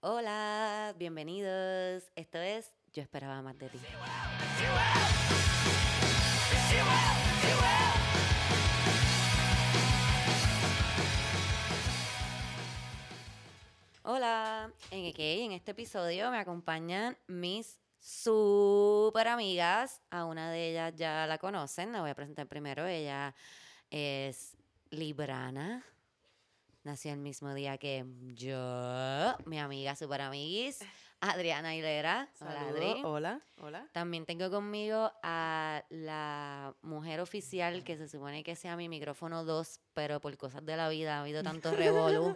Hola, bienvenidos. Esto es Yo esperaba más de ti. Hola, en, ok, en este episodio me acompañan mis super amigas. A una de ellas ya la conocen, la voy a presentar primero. Ella es Librana. Nació el mismo día que yo, mi amiga super amiguis, Adriana Hilera. Hola, Adri. Hola, hola. También tengo conmigo a la mujer oficial que se supone que sea mi micrófono 2, pero por cosas de la vida ha habido tanto revolú.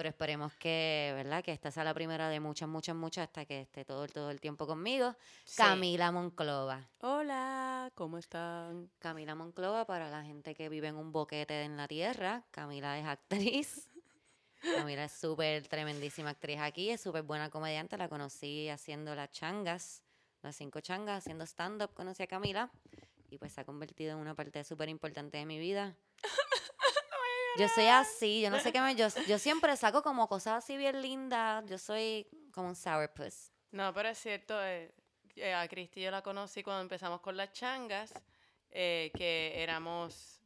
Pero esperemos que, ¿verdad? Que esta sea la primera de muchas, muchas, muchas hasta que esté todo, todo el tiempo conmigo. Sí. Camila Monclova. Hola, ¿cómo están? Camila Monclova, para la gente que vive en un boquete en la tierra, Camila es actriz. Camila es súper tremendísima actriz aquí, es súper buena comediante. La conocí haciendo las changas, las cinco changas, haciendo stand-up. Conocí a Camila y pues se ha convertido en una parte súper importante de mi vida. Yo soy así, yo no sé qué me. Yo, yo siempre saco como cosas así bien lindas. Yo soy como un sourpuss. No, pero es cierto, eh, eh, a Cristi yo la conocí cuando empezamos con las changas, eh, que éramos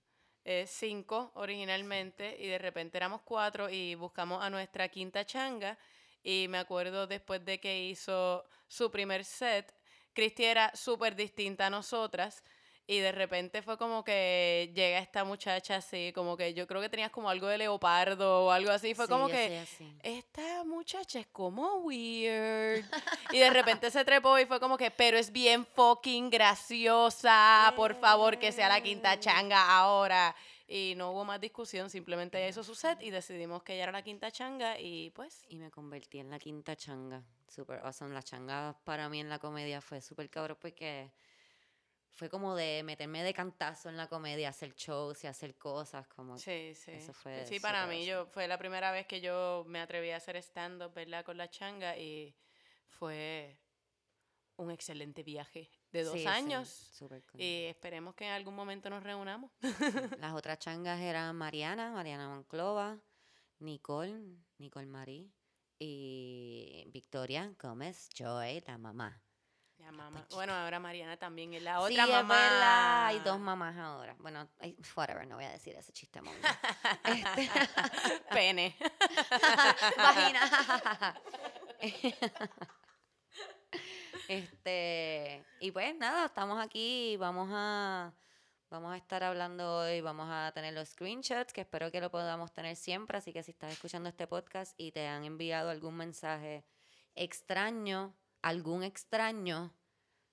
cinco originalmente y de repente éramos cuatro y buscamos a nuestra quinta changa y me acuerdo después de que hizo su primer set, Cristi era súper distinta a nosotras. Y de repente fue como que llega esta muchacha así, como que yo creo que tenías como algo de leopardo o algo así. Fue Sí, como que, esta muchacha es como weird. Y de repente se trepó y fue como que, pero es bien fucking graciosa. Por favor, que sea la quinta changa ahora. Y no hubo más discusión, simplemente hizo su set y decidimos que ella era la quinta changa y pues. Y me convertí en la quinta changa. Super awesome. La changa para mí en la comedia fue súper cabrón porque fue como de meterme de cantazo en la comedia, hacer shows y hacer cosas como... Sí, sí. Eso fue sí, para mí yo, fue la primera vez que yo me atreví a hacer stand-up, ¿verdad? Con la changa y fue un excelente viaje de dos Sí, años. Y esperemos que en algún momento nos reunamos. Las otras changas eran Mariana, Mariana Monclova, Nicole, Nicole Marí y Victoria Gómez Joy, la mamá. Mamá. Bueno, ahora Mariana también es la sí, otra es mamá. verdad, Hay dos mamás ahora. Bueno, hay- whatever, no voy a decir ese chiste mongo. Este, Pene. Vagina. este, y pues nada, estamos aquí y vamos a vamos a estar hablando hoy, vamos a tener los screenshots que espero que lo podamos tener siempre, así que si estás escuchando este podcast y te han enviado algún mensaje extraño, algún extraño,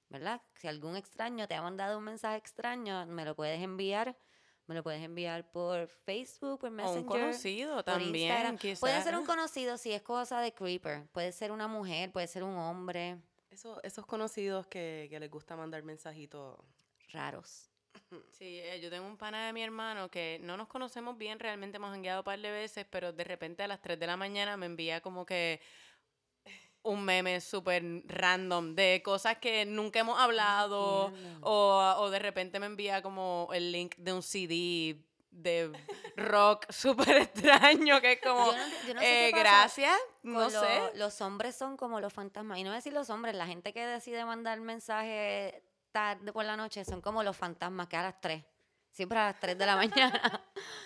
¿verdad? Si algún extraño te ha mandado un mensaje extraño, me lo puedes enviar. Me lo puedes enviar por Facebook, por O Messenger un conocido por también, quizás. Puede ser un conocido si es cosa de creeper. Puede ser una mujer, puede ser un hombre. Eso- esos conocidos que, que les gusta mandar mensajitos. Raros. Sí, eh, yo tengo un pana de mi hermano que no nos conocemos bien, realmente hemos hangueado un par de veces, pero de repente a las 3 de la mañana me envía como que un meme súper random de cosas que nunca hemos hablado o, o de repente me envía como el link de un CD de rock súper extraño que es como, Yo no, yo no sé eh, gracias, no lo- sé. Los hombres son como los fantasmas. Y no voy a decir los hombres, la gente que decide mandar mensajes tarde por la noche son como los fantasmas que a las 3. Siempre a las 3 de la mañana.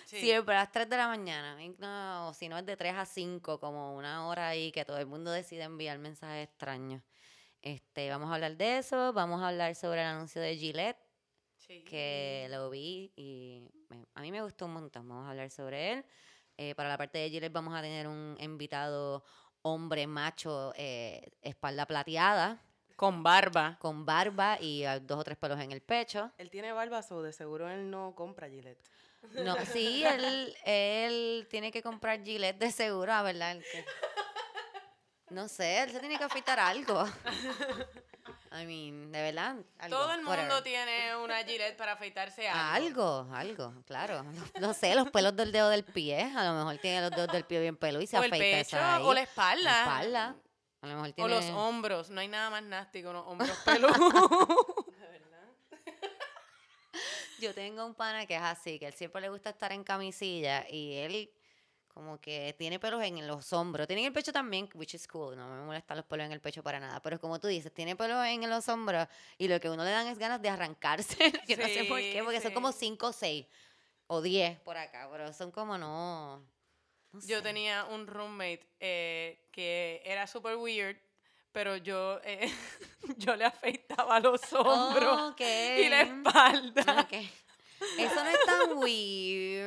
Sí. Siempre a las 3 de la mañana. No, o si no es de 3 a 5, como una hora ahí que todo el mundo decide enviar mensajes extraños. Este, vamos a hablar de eso. Vamos a hablar sobre el anuncio de Gillette, Sí. que lo vi y me- a mí me gustó un montón. Vamos a hablar sobre él. Eh, para la parte de Gillette vamos a tener un invitado hombre macho, eh, espalda plateada, Con barba. con barba y dos o tres pelos en el pecho. Él tiene barbas o de seguro él no compra Gillette. No, sí, él, él tiene que comprar Gillette de seguro, a verdad. el que- No sé, él se tiene que afeitar algo. I mean, de verdad. algo, Todo el mundo whatever. tiene una Gillette para afeitarse algo. Algo, algo, claro. No, no sé, los pelos del dedo del pie. A lo mejor tiene los dedos del pie bien peludos y se o el afeita pecho, esa ahí. o la espalda. La espalda. A lo mejor O tiene... los hombros. No hay nada más nasty que unos hombros peludos. Yo tengo un pana que es así, que él siempre le gusta estar en camisilla y él como que tiene pelos en los hombros. Tiene en el pecho también, which is cool. No me molestan los pelos en el pecho para nada. Pero como tú dices, tiene pelos en los hombros y lo que uno le dan es ganas de arrancarse. que no sé por qué, Sí, porque son sí. como 5 o 6 o 10 por acá, pero son como no. no Yo sé. tenía un roommate eh, que era super weird, pero yo, eh, yo le afeitaba los hombros Ok. y la espalda. Ok. Eso no es tan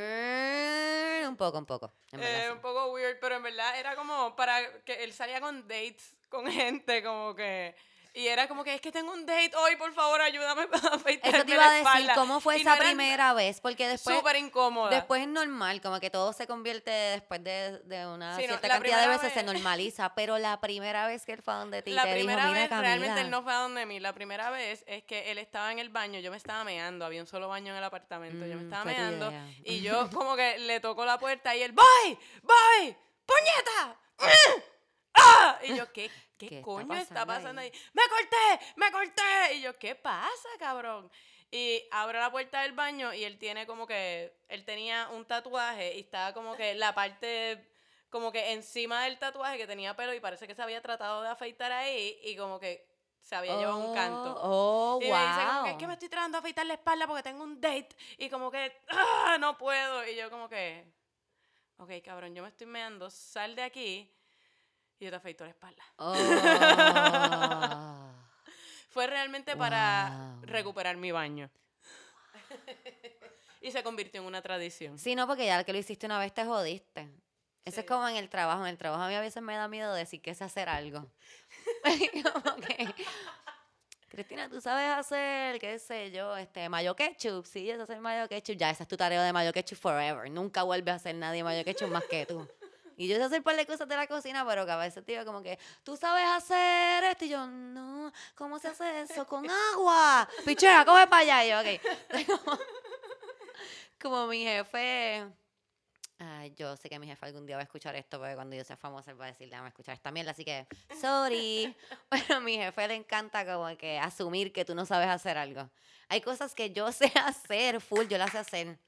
weird. Un poco, un poco. En verdad, Eh, sí. un poco weird, pero en verdad era como para que él salía con dates con gente, como que... Y era como que es que tengo un date hoy, por favor, ayúdame a afeitarme Eso te iba a decir, espalda". ¿cómo fue Y esa no era primera vez? Porque después, Súper incómoda. después es normal, como que todo se convierte después de, de una Sí, no, cierta la cantidad de veces se vez- normaliza, pero la primera vez que él fue a donde ti la te dijo, primera mira vez, realmente Camila, él no fue a donde mí. La primera vez es que él estaba en el baño, yo me estaba meando, había un solo baño en el apartamento, yo me Mm, estaba meando y yo como que le tocó la puerta y él, ¡Voy! ¡Voy! ¡Puñeta! ¡Ah! Y yo, ¿qué, qué, ¿Qué está coño está pasando pasando ahí? ahí? ¡Me corté! ¡Me corté! Y yo, ¿qué pasa, cabrón? Y abro la puerta del baño y él tiene como que, él tenía un tatuaje y estaba como que la parte, como que encima del tatuaje que tenía pelo y parece que se había tratado de afeitar ahí y como que se había llevado un canto. Oh, Y wow. me dice como que es que me estoy tratando de afeitar la espalda porque tengo un date y como que ¡ah! no puedo. Y yo como que, ok, cabrón, yo me estoy meando, sal de aquí y yo te afeito la espalda. Oh. Fue realmente para recuperar mi baño. y se convirtió en una tradición. Sí, no, porque ya que lo hiciste una vez te jodiste. Eso es como en el trabajo. En el trabajo a mí a veces me da miedo decir que sé hacer algo. como que, Cristina, ¿tú sabes hacer, qué sé yo, este, mayo ketchup? Sí, es hacer mayo ketchup. Ya, esa es tu tarea de mayo ketchup forever. Nunca vuelve a hacer nadie mayo ketchup más que tú. Y yo sé hacer un par de cosas de la cocina, pero que a veces te digo como que, ¿tú sabes hacer esto? Y yo, no, ¿cómo se hace eso? Con agua. Pichea, coge para allá. Yo, ok. como, mi jefe... Ay, yo sé que mi jefe algún día va a escuchar esto, porque cuando yo sea famosa él va a decir, déjame escuchar esta mierda, así que, sorry. Pero a mi jefe le encanta como que asumir que tú no sabes hacer algo. Hay cosas que yo sé hacer, full, yo las sé hacer.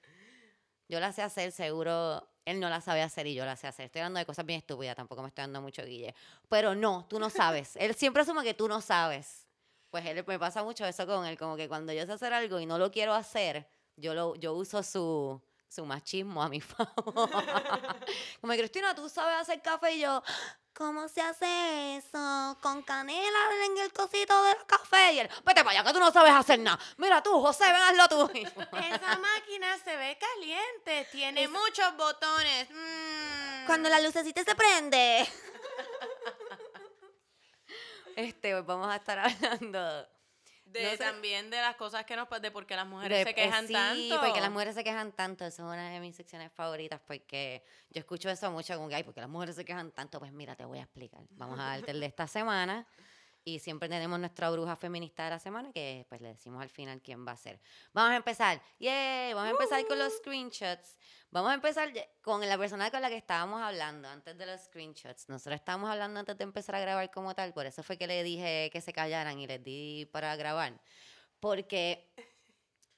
Yo las sé hacer, seguro él no las sabe hacer y yo las sé hacer. Estoy hablando de cosas bien estúpidas, tampoco me estoy dando mucho guille. Pero no, tú no sabes. él siempre asume que tú no sabes. Pues él me pasa mucho eso con él, como que cuando yo sé hacer algo y no lo quiero hacer, yo, lo, yo uso su, su machismo a mi favor. como Cristina, tú sabes hacer café y yo, ¿cómo se hace eso? Con canela en el cosito del café. Y él, vete para allá que tú no sabes hacer nada. Mira tú, José, ven, hazlo tú. Yo, Esa máquina se ve caliente, tiene muchos botones. mm. Cuando la lucecita se prende. este, pues vamos a estar hablando De no sé- también de las cosas que nos de por qué las mujeres de- se eh, quejan sí, tanto. porque las mujeres se quejan tanto. Eso es una de mis secciones favoritas porque yo escucho eso mucho como que, ay, porque las mujeres se quejan tanto. Pues mira, te voy a explicar. Vamos a darte el de esta semana. Y siempre tenemos nuestra bruja feminista de la semana que pues le decimos al final quién va a ser. Vamos a empezar. Yay, vamos a empezar con los screenshots. Vamos a empezar con la persona con la que estábamos hablando antes de los screenshots. Nosotros estábamos hablando antes de empezar a grabar como tal, por eso fue que le dije que se callaran y les di para grabar. Porque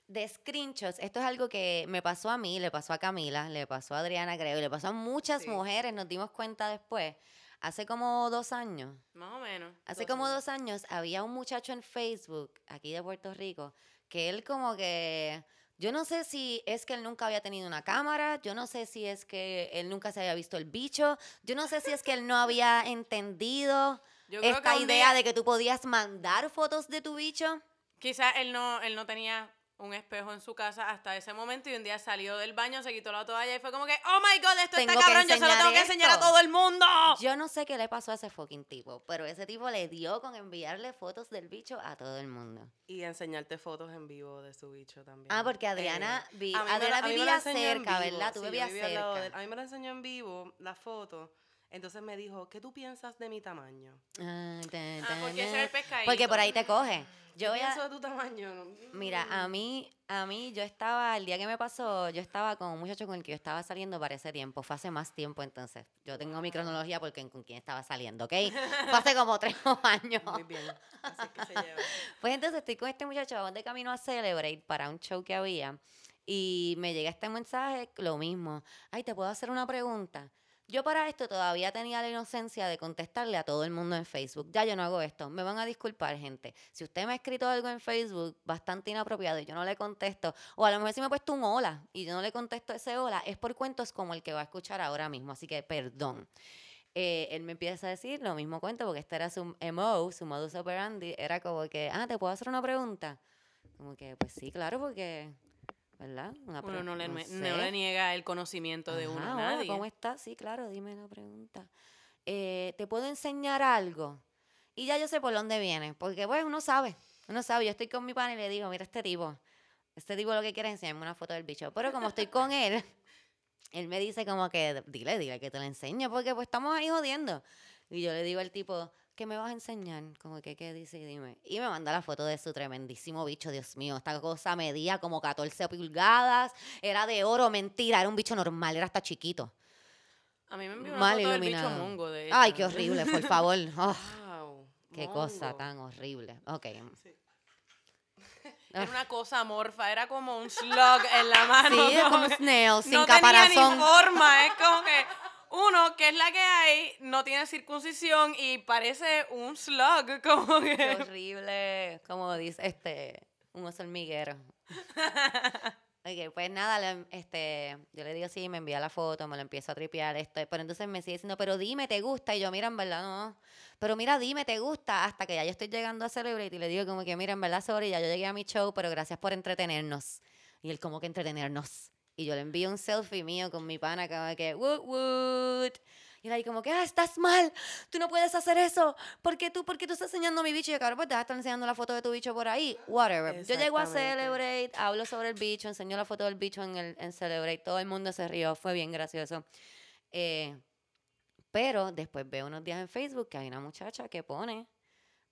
de screenshots, esto es algo que me pasó a mí, le pasó a Camila, le pasó a Adriana, creo, y le pasó a muchas Sí. mujeres, nos dimos cuenta después. Hace como dos años, Más o menos. hace como dos años, había un muchacho en Facebook, aquí de Puerto Rico, que él como que, yo no sé si es que él nunca había tenido una cámara, yo no sé si es que él nunca se había visto el bicho, yo no sé si es que él no había entendido esta idea día- de que tú podías mandar fotos de tu bicho. Quizás él no, él no tenía un espejo en su casa hasta ese momento y un día salió del baño, se quitó la toalla y fue como que, oh my god, esto Tengo está cabrón, yo se lo tengo que enseñar a esto". todo el mundo. Yo no sé qué le pasó a ese fucking tipo, pero ese tipo le dio con enviarle fotos del bicho a todo el mundo. Y enseñarte fotos en vivo de su bicho también. Ah, porque Adriana, Eh, vi- Adriana me vivía cerca, ¿verdad? Tú sí, vivías vivía al lado de él. cerca. A mí me lo enseñó en vivo la foto. Entonces me dijo, ¿qué tú piensas de mi tamaño? Ah, tan, Ah, porque ese tan, era el pescadito. Porque por ahí te coge. ¿Qué Yo pienso de tu tamaño? Mira, a mí, a mí, yo estaba, el día que me pasó, yo estaba con un muchacho con el que yo estaba saliendo para ese tiempo, fue hace más tiempo entonces. Yo tengo mi cronología porque con quién estaba saliendo, ¿ok? Fue hace como tres años. Muy bien. Así es que se lleva. Pues entonces estoy con este muchacho, vamos de camino a Celebrate para un show que había. Y me llega este mensaje, lo mismo. Ay, ¿te puedo hacer una pregunta? Yo para esto todavía tenía la inocencia de contestarle a todo el mundo en Facebook. Ya yo no hago esto. Me van a disculpar, gente. Si usted me ha escrito algo en Facebook bastante inapropiado y yo no le contesto, o a lo mejor si me ha puesto un hola y yo no le contesto ese hola, es por cuentos como el que va a escuchar ahora mismo. Así que perdón. Eh, él me empieza a decir lo mismo cuento porque este era su MO, su modus operandi. Era como que, ah, ¿te puedo hacer una pregunta? Como que, pues sí, claro, porque ¿verdad? Una uno no le, no, le, niega el conocimiento de uno a nadie. ¿Cómo estás? Sí, claro, dime la pregunta. Eh, ¿Te puedo enseñar algo? Y ya yo sé por dónde viene, porque pues uno sabe, uno sabe, yo estoy con mi pan y le digo, mira este tipo, este tipo lo que quiere es enseñarme una foto del bicho, pero como estoy con él, él me dice como que, dile, dile que te la enseño, porque pues estamos ahí jodiendo. Y yo le digo al tipo, ¿qué me vas a enseñar? Como que, ¿qué dice? Dime. Y me manda la foto de su tremendísimo bicho, Dios mío. Esta cosa medía como 14 pulgadas, era de oro, mentira, era un bicho normal, era hasta chiquito. A mí me envió una foto del bicho mongo, de Ay, qué horrible, por favor. Oh, qué cosa tan horrible. Ok. Era una cosa amorfa, era como un slug en la mano. Sí, como un snail, sin no caparazón. Tenía ni forma, es como que uno, que es la que hay, no tiene circuncisión y parece un slug, como que... Qué horrible, como dice, este, un oso hormiguero. ok, pues nada, este, yo le digo sí, me envía la foto, me lo empiezo a tripear, esto, pero entonces me sigue diciendo, pero dime, ¿te gusta? Y yo, mira, en verdad no, pero mira, dime, ¿te gusta? Hasta que ya yo estoy llegando a Celebrate y le digo como que, mira, en verdad, sorry, ya yo llegué a mi show, pero gracias por entretenernos. Y él como que entretenernos. Y yo le envío un selfie mío con mi pana, como que, woot, woot. Y él ahí como que, ah, estás mal, tú no puedes hacer eso. ¿Por qué tú, por qué tú estás enseñando mi bicho? Y yo, claro, pues te vas a estar enseñando la foto de tu bicho por ahí. Whatever. Yo llego a Celebrate, hablo sobre el bicho, enseño la foto del bicho en, el, en Celebrate. Todo el mundo se rió, fue bien gracioso. Eh, pero después veo unos días en Facebook que hay una muchacha que pone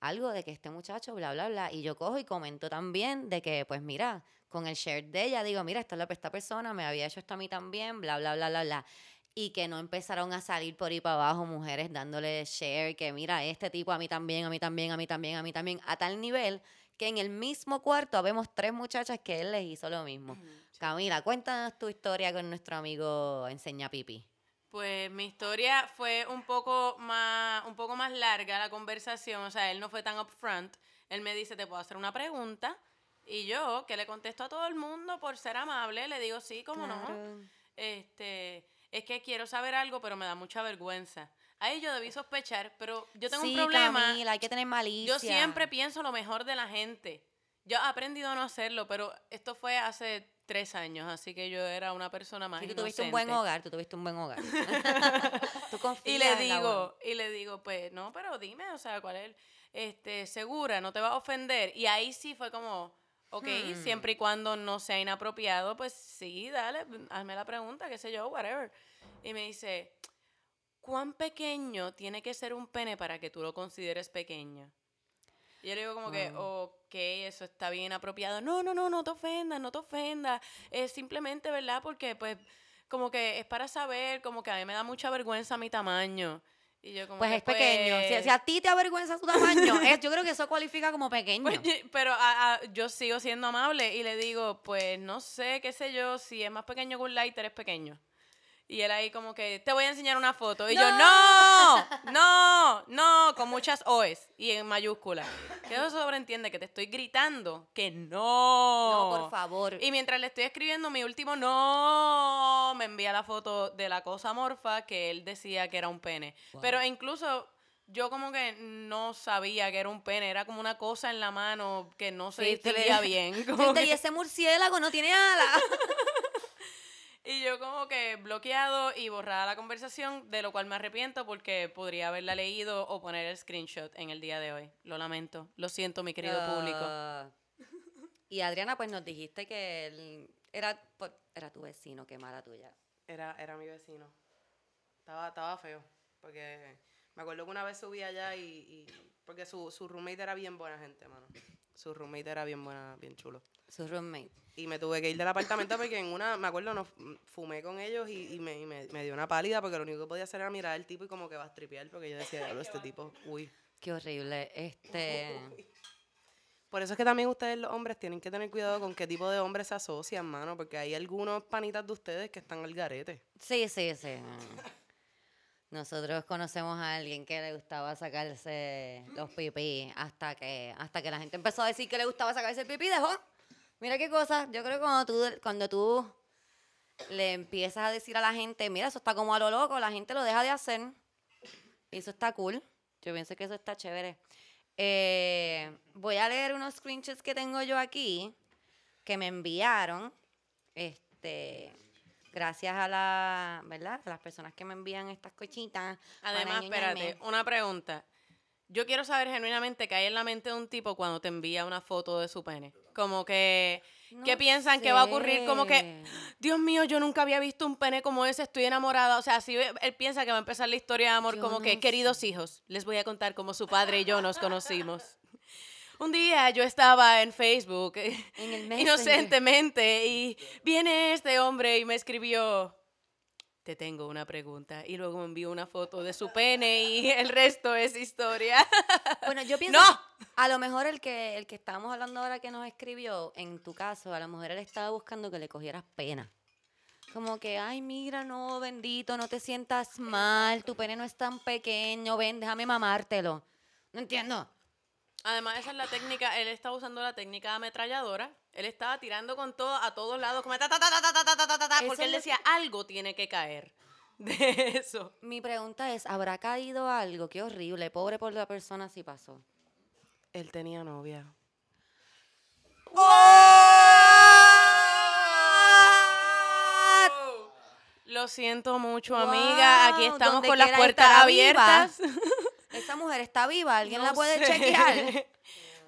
algo de que este muchacho, bla, bla, bla. Y yo cojo y comento también de que, pues mira, con el share de ella, digo, mira, esta es la esta persona, me había hecho esto a mí también, bla, bla, bla, bla, bla. Y que no empezaron a salir por ahí para abajo mujeres dándole share, que mira, este tipo a mí también, a mí también, a mí también, a mí también, a tal nivel que en el mismo cuarto vemos tres muchachas que él les hizo lo mismo. Camila, cuéntanos tu historia con nuestro amigo Enseña Pipi. Pues mi historia fue un poco más, un poco más larga la conversación, o sea, él no fue tan upfront. Él me dice, te puedo hacer una pregunta. Y yo, que le contesto a todo el mundo por ser amable, le digo, sí, cómo no. Este, es que quiero saber algo, pero me da mucha vergüenza. Ahí yo debí sospechar, pero yo tengo un problema. Camila, hay que tener malicia. Yo siempre pienso lo mejor de la gente. Yo he aprendido a no hacerlo, pero esto fue hace tres años, así que yo era una persona más. Y tú tuviste un buen hogar, tú tuviste un buen hogar. tú confías y le digo, y le digo, pues no, pero dime, o sea, cuál es, este, segura, no te va a ofender. Y ahí sí fue como, ok, hmm. siempre y cuando no sea inapropiado, pues sí, dale, hazme la pregunta, qué sé yo, whatever. Y me dice, ¿cuán pequeño tiene que ser un pene para que tú lo consideres pequeño? Y yo le digo como que, ok, eso está bien apropiado. No, no, no, no te ofendas, no te ofendas. Es simplemente, ¿verdad? Porque pues como que es para saber, como que a mí me da mucha vergüenza mi tamaño. Y yo como pues es pequeño. Si, a ti te avergüenza tu tamaño, yo creo que eso cualifica como pequeño. Pues, pero a, yo sigo siendo amable y le digo, pues no sé, qué sé yo, si es más pequeño que un lighter, es pequeño. Y él ahí como que, te voy a enseñar una foto. Y yo, no, no, no, con muchas O's y en mayúscula. Que eso sobreentiende que te estoy gritando que no. No, por favor. Y mientras le estoy escribiendo mi último no, me envía la foto de la cosa morfa que él decía que era un pene. Pero incluso yo como que no sabía que era un pene, era como una cosa en la mano que no se distinguía bien. Y ese murciélago no tiene alas. Y yo como que bloqueado y borrada la conversación, de lo cual me arrepiento porque podría haberla leído o poner el screenshot en el día de hoy. Lo lamento. Lo siento, mi querido público. Ah. Y Adriana, pues nos dijiste que él era, pues, era tu vecino, qué mala tuya. Era, era mi vecino. Estaba, estaba feo. Porque me acuerdo que una vez subí allá y, y porque su, su roommate era bien buena gente, mano. Su roommate era bien buena, bien chulo. Su roommate. Y me tuve que ir del apartamento porque en una, me acuerdo, no, fumé con ellos y, me, me, dio una pálida porque lo único que podía hacer era mirar al tipo y como que va a tripear porque yo decía, este tipo, uy. Qué horrible. Este. Por eso es que también ustedes los hombres tienen que tener cuidado con qué tipo de hombres se asocian, mano, porque hay algunos panitas de ustedes que están al garete. Sí, sí, sí. Nosotros conocemos a alguien que le gustaba sacarse los pipí hasta que, hasta que la gente empezó a decir que le gustaba sacarse el pipí, dejó. Mira qué cosa. Yo creo que cuando tú, cuando tú le empiezas a decir a la gente, mira, eso está como a lo loco, la gente lo deja de hacer. Y eso está cool. Yo pienso que eso está chévere. Eh, voy a leer unos screenshots que tengo yo aquí que me enviaron. Este, gracias a la, ¿verdad? A las personas que me envían estas cochitas. Además, espérate, una pregunta. Yo quiero saber genuinamente qué hay en la mente de un tipo cuando te envía una foto de su pene. Como que, ¿qué piensan que va a ocurrir? Como que. Dios mío, yo nunca había visto un pene como ese, estoy enamorada. O sea, si él piensa que va a empezar la historia de amor, Yo como no que, queridos hijos, les voy a contar cómo su padre y yo nos conocimos. Un día yo estaba en Facebook En el Messenger. inocentemente y viene este hombre y me escribió, te tengo una pregunta. Y luego me envió una foto de su pene y el resto es historia. Bueno, yo pienso ¡No! que a lo mejor el que el que estábamos hablando ahora que nos escribió, en tu caso, a lo mejor él estaba buscando que le cogieras pena. Como que, ay, mira, no, bendito, no te sientas mal, tu pene no es tan pequeño, ven, déjame mamártelo. No entiendo. Además, esa es la técnica. Él estaba usando la técnica ametralladora. Él estaba tirando con todo a todos lados, como ta, ta, ta, porque él decía algo tiene que caer de eso. Mi pregunta es, ¿habrá caído algo? Qué horrible, pobre por la persona si pasó. Él tenía novia. Lo siento mucho, amiga. Aquí estamos con las puertas abiertas. Esa mujer está viva, ¿alguien la puede sé. chequear?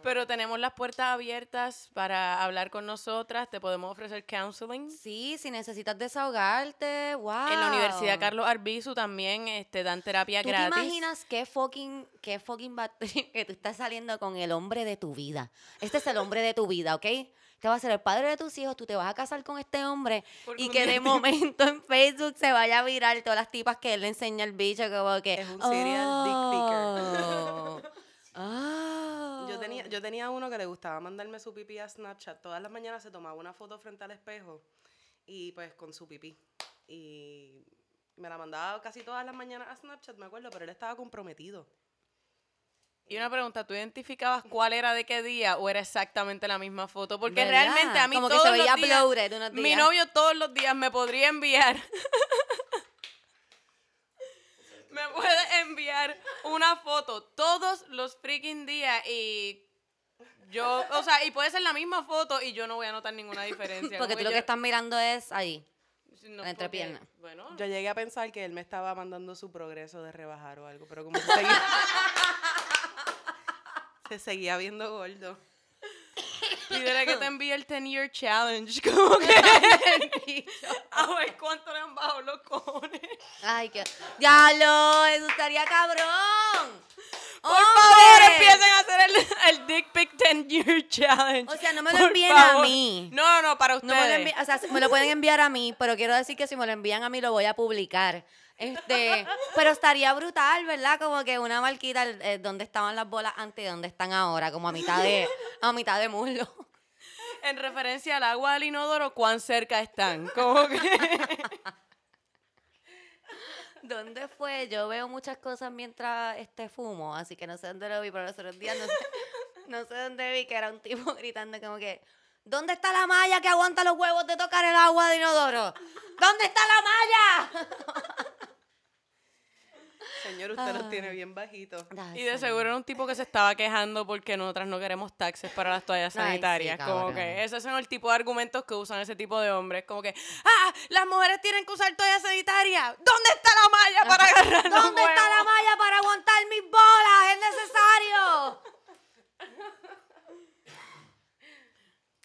Pero tenemos las puertas abiertas para hablar con nosotras. Te podemos ofrecer counseling. Sí, si necesitas desahogarte, wow. En la Universidad Carlos Arbizu también este, dan terapia ¿Tú gratis. te imaginas qué fucking, qué fucking que tú estás saliendo con el hombre de tu vida? Este es el hombre de tu vida, ¿ok? Este va a ser el padre de tus hijos, tú te vas a casar con este hombre Porque y que de momento en Facebook se vaya a virar todas las tipas que él le enseña el bicho como que... Es un serial dick oh, ah. Yo tenía, yo tenía uno que le gustaba mandarme su pipí a Snapchat. Todas las mañanas se tomaba una foto frente al espejo y pues con su pipí. Y me la mandaba casi todas las mañanas a Snapchat, me acuerdo, pero él estaba comprometido. Y una pregunta, ¿tú identificabas cuál era de qué día o era exactamente la misma foto? Porque ¿Verdad? realmente a mí Como que todos se veía los días, unos mi novio todos los días me podría enviar, me puede enviar una foto todos los freaking días y yo, o sea, y puede ser la misma foto y yo no voy a notar ninguna diferencia. Porque tú lo yo- que estás mirando es ahí. no, entrepierna. porque, Bueno, Yo llegué a pensar que él me estaba mandando su progreso de rebajar o algo, pero como se seguía, se seguía viendo gordo. pídele que te envíe el 10 year challenge, como que a ver cuánto le han bajado los cojones. Ay, que. ¡Diablo! ¡Eso estaría cabrón! Por favor, empiecen a hacer el, el Dick Pic 10 Year Challenge. O sea, no me lo Por envíen a mí. No, no, no, para No ustedes. me lo envi- o sea, me lo pueden enviar a mí, pero quiero decir que si me lo envían a mí lo voy a publicar. Este, pero estaría brutal, ¿verdad? Como que una marquita eh, donde estaban las bolas antes y donde están ahora, como a mitad de a mitad de muslo. En referencia al agua del inodoro, ¿cuán cerca están? Como que... ¿Dónde fue? Yo veo muchas cosas mientras este fumo, así que no sé dónde lo vi, pero los otros días no sé, no sé dónde vi que era un tipo gritando como que ¿Dónde está la malla que aguanta los huevos de tocar el agua de inodoro? ¿Dónde está la malla? Señor, usted los tiene Ay. bien bajitos. Y de seguro era un tipo que se estaba quejando porque nosotras no queremos taxes para las toallas Ay, sí, sanitarias. como cabrón. que esos son el tipo de argumentos que usan ese tipo de hombres. Como que, ah, las mujeres tienen que usar toallas sanitarias. ¿Dónde está la malla para agarrar los ¿Dónde está la huevos?" malla para aguantar mis bolas? ¡Es necesario!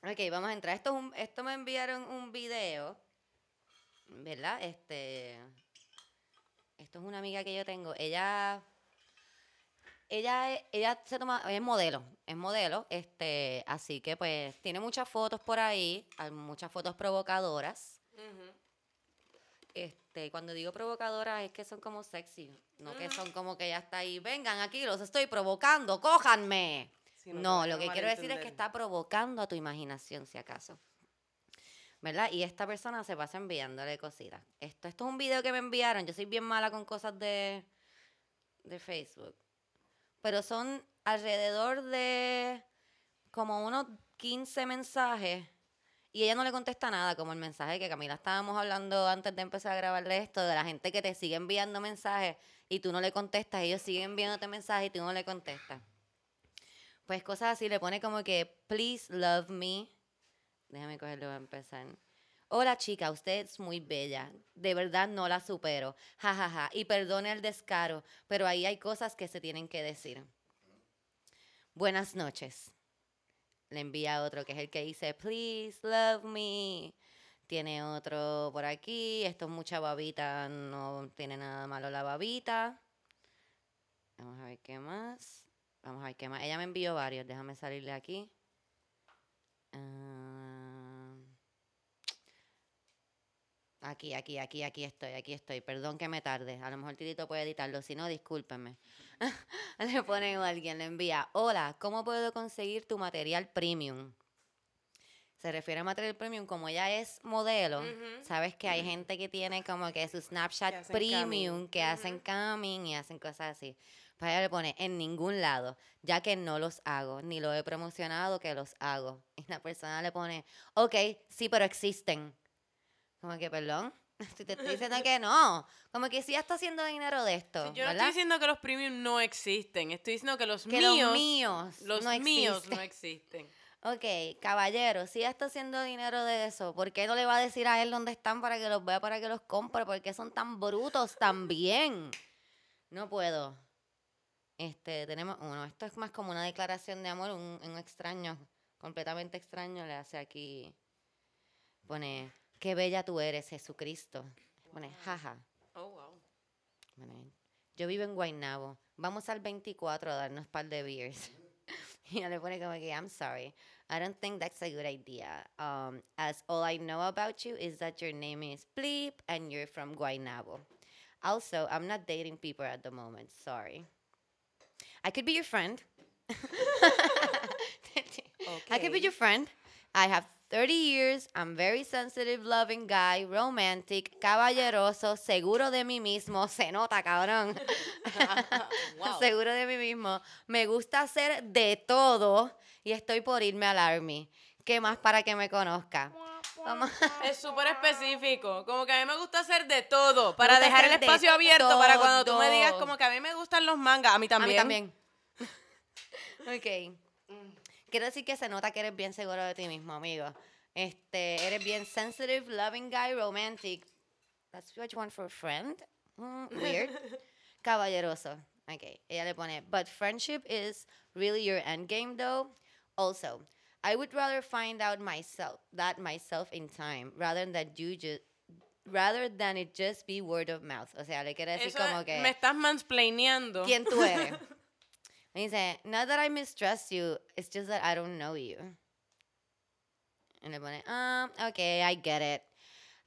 Ok, vamos a entrar. Esto, es un- esto me enviaron un video, ¿verdad? Este, esto es una amiga que yo tengo. Ella, ella, es- ella se toma, es modelo, es modelo, este, así que pues tiene muchas fotos por ahí, hay muchas fotos provocadoras. Este, cuando digo provocadoras es que son como sexy, no que son como que ya está ahí, vengan aquí, los estoy provocando, cójanme. Si No, lo que quiero decir es que está provocando a tu imaginación, si acaso. ¿Verdad? Y esta persona se pasa enviándole cositas. Esto, esto es un video que me enviaron. Yo soy bien mala con cosas de, de Facebook. Pero son alrededor de como unos 15 mensajes. Y ella no le contesta nada, como el mensaje que Camila estábamos hablando antes de empezar a grabarle esto, de la gente que te sigue enviando mensajes y tú no le contestas, ellos siguen enviándote mensajes y tú no le contestas. Pues cosas así, le pone como que, please love me. Déjame cogerlo a empezar. Hola chica, usted es muy bella. De verdad no la supero. Ja, ja, ja. Y perdone el descaro, pero ahí hay cosas que se tienen que decir. Buenas noches. Le envía otro que es el que dice, please love me. Tiene otro por aquí. Esto es mucha babita, no tiene nada malo la babita. Vamos a ver qué más. Vamos a ver qué más. Ella me envió varios. Déjame salirle aquí. Ah, aquí, aquí, aquí, aquí estoy, aquí estoy. Perdón que me tarde. A lo mejor Titito puede editarlo. Si no, discúlpenme. le pone alguien, le envía. Hola, ¿cómo puedo conseguir tu material premium? Se refiere a material premium como ella es modelo. Sabes que hay gente que tiene como que su Snapchat premium, que hacen camming y hacen cosas así. Pues ella le pone en ningún lado, ya que no los hago, ni lo he promocionado que los hago. Y la persona le pone, ok, sí, pero existen. Como que, perdón, Si te estoy diciendo que no. Como que sí está haciendo dinero de esto, Yo no estoy diciendo que los premium no existen. Estoy diciendo que los que míos. los míos los no míos existen. no existen. Ok, caballero, si ella está haciendo dinero de eso, ¿por qué no le va a decir a él dónde están para que los vea, para que los compre? ¿Por qué son tan brutos también? No puedo. Este, tenemos uno. Esto es más como una declaración de amor. Un, un extraño, completamente extraño, le hace aquí. Pone, qué bella tú eres, Jesucristo. Pone, jaja. Oh, wow. Pone, yo vivo en Guaynabo. Vamos al 24 a darnos un par de beers. Y le pone como que, I'm sorry. I don't think that's a good idea. Um, as all I know about you is that your name is Bleep and you're from Guaynabo. Also, I'm not dating people at the moment. Sorry. I could be your friend. I could be your friend. I have 30 years. I'm very sensitive, loving guy, romantic, caballeroso, seguro de mí mismo. Se nota, cabrón. Wow. Seguro de mí mismo. Me gusta hacer de todo y estoy por irme al army. ¿Qué más para que me conozca? Vamos. Es súper específico. Como que a mí me gusta hacer de todo. Para dejar el espacio abierto para cuando tú me digas como que a mí me gustan los mangas. A mí también. A mí también. ok. Quiero decir que se nota que eres bien seguro de ti mismo, amigo. Este, eres bien sensitive, loving guy, romantic. That's what you want for a friend? Mm, weird. Caballeroso. Okay. Ella le pone, but friendship is really your end game though. Also, I would rather find out myself that myself in time rather than you just rather than it just be word of mouth. O sea, le quiere decir Eso como que me estás mansplaineando. quién tú eres. Y dice, not that I mistrust you, it's just that I don't know you. Y le pone, um, okay, I get it.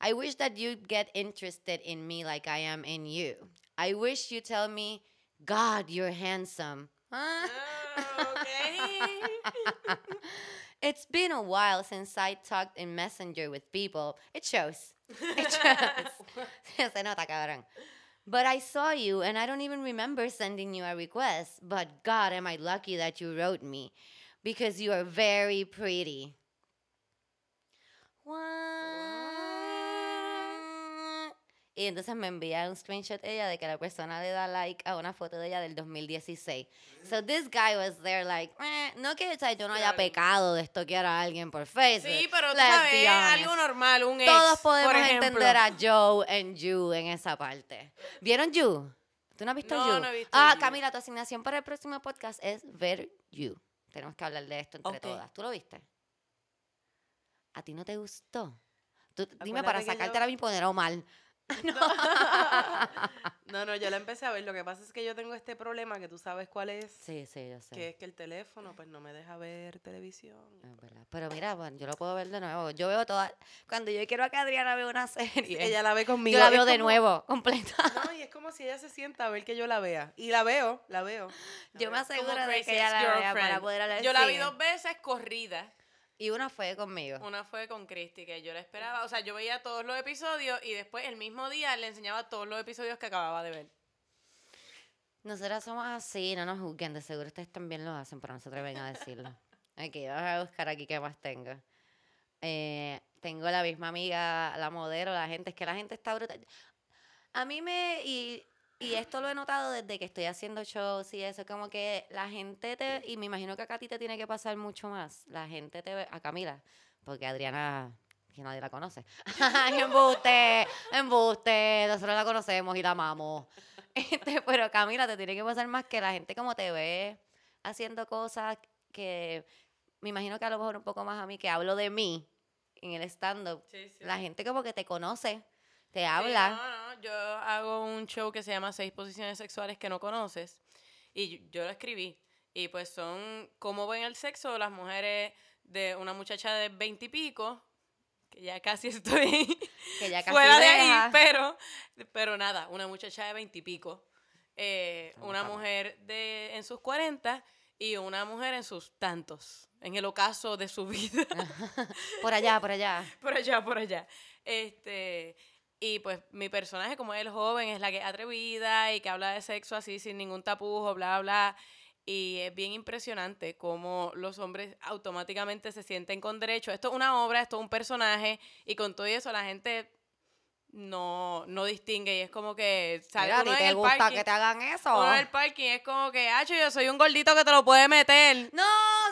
I wish that you'd get interested in me like I am in you. I wish you tell me, God, you're handsome. Huh? Ah, ok. It's been a while since I talked in Messenger with people. It shows. It shows. Se nota, cabrón. But I saw you and I don't even remember sending you a request. But God, am I lucky that you wrote me because you are very pretty. What? Y entonces me envía un screenshot ella de que la persona le da like a una foto de ella del 2016. So this guy was there like, "Eh", no que o sea, yo no haya pecado de estoquear a alguien por Facebook. Sí, pero tú Let's sabes, be es honest. algo normal, un ex, Todos podemos entender a Joe en You en esa parte. ¿Vieron You? ¿Tú no has visto No, You? no he visto ah, You. Camila, tu asignación para el próximo podcast es ver You. Tenemos que hablar de esto entre todas. ¿Tú lo viste? ¿A ti no te gustó? Tú- dime para que yo- sacártela bien y ponerlo mal. No, no, yo la empecé a ver. Lo que pasa es que yo tengo este problema que tú sabes cuál es. Sí, sí, yo sé. Que es que el teléfono pues no me deja ver televisión. Es verdad. Pero mira, bueno, yo lo puedo ver de nuevo. Yo veo toda. Cuando yo quiero a que Adriana vea una serie, Ella la ve conmigo. yo la veo de como- nuevo, completa. No, y es como si ella se sienta a ver que yo la vea. Y la veo, la veo. la Yo me veo. Aseguro de que ella la vea para poder hablar. Yo la vi dos veces corrida. Y una fue conmigo. Una fue con Christy, que yo la esperaba. O sea, yo veía todos los episodios y después el mismo día le enseñaba todos los episodios que acababa de ver. Nosotras somos así, no nos juzguen. De seguro ustedes también lo hacen, pero no se atreven a decirlo. Ok, vamos a buscar aquí qué más tengo. Eh, tengo la misma amiga, la modelo, la gente. Es que la gente está brutal. A mí me. Y, y esto lo he notado desde que estoy haciendo shows y eso. Como que la gente te. Y me imagino que acá a ti te tiene que pasar mucho más. La gente te ve. A Camila. Porque Adriana. Que nadie la conoce. Embuste, embuste. Nosotros la conocemos y la amamos. Este, pero Camila, te tiene que pasar más que la gente como te ve haciendo cosas que me imagino que a lo mejor un poco más a mí, que hablo de mí en el stand-up. Sí, sí. La gente como que te conoce, te Sí, habla. no, no, Yo hago un show que se llama Seis posiciones sexuales que no conoces. Y yo, yo lo escribí. Y pues son cómo ven el sexo las mujeres de una muchacha de veintipico, que ya casi estoy que ya casi fuera de ahí, pero, pero nada, una muchacha de veintipico, eh, una estamos. mujer de en sus cuarenta y una mujer en sus tantos, en el ocaso de su vida. Por allá, por allá. por allá, por allá. Este, y pues mi personaje, como es el joven, es la que es atrevida y que habla de sexo así sin ningún tapujo, bla, bla. Y es bien impresionante cómo los hombres automáticamente se sienten con derecho. Esto es una obra, esto es un personaje, y con todo eso la gente no, no distingue. Y es como que sale Mira, ¿a uno en te el gusta parking, que te hagan eso? uno en el parking es como que, hacho, yo soy un gordito que te lo puede meter. No,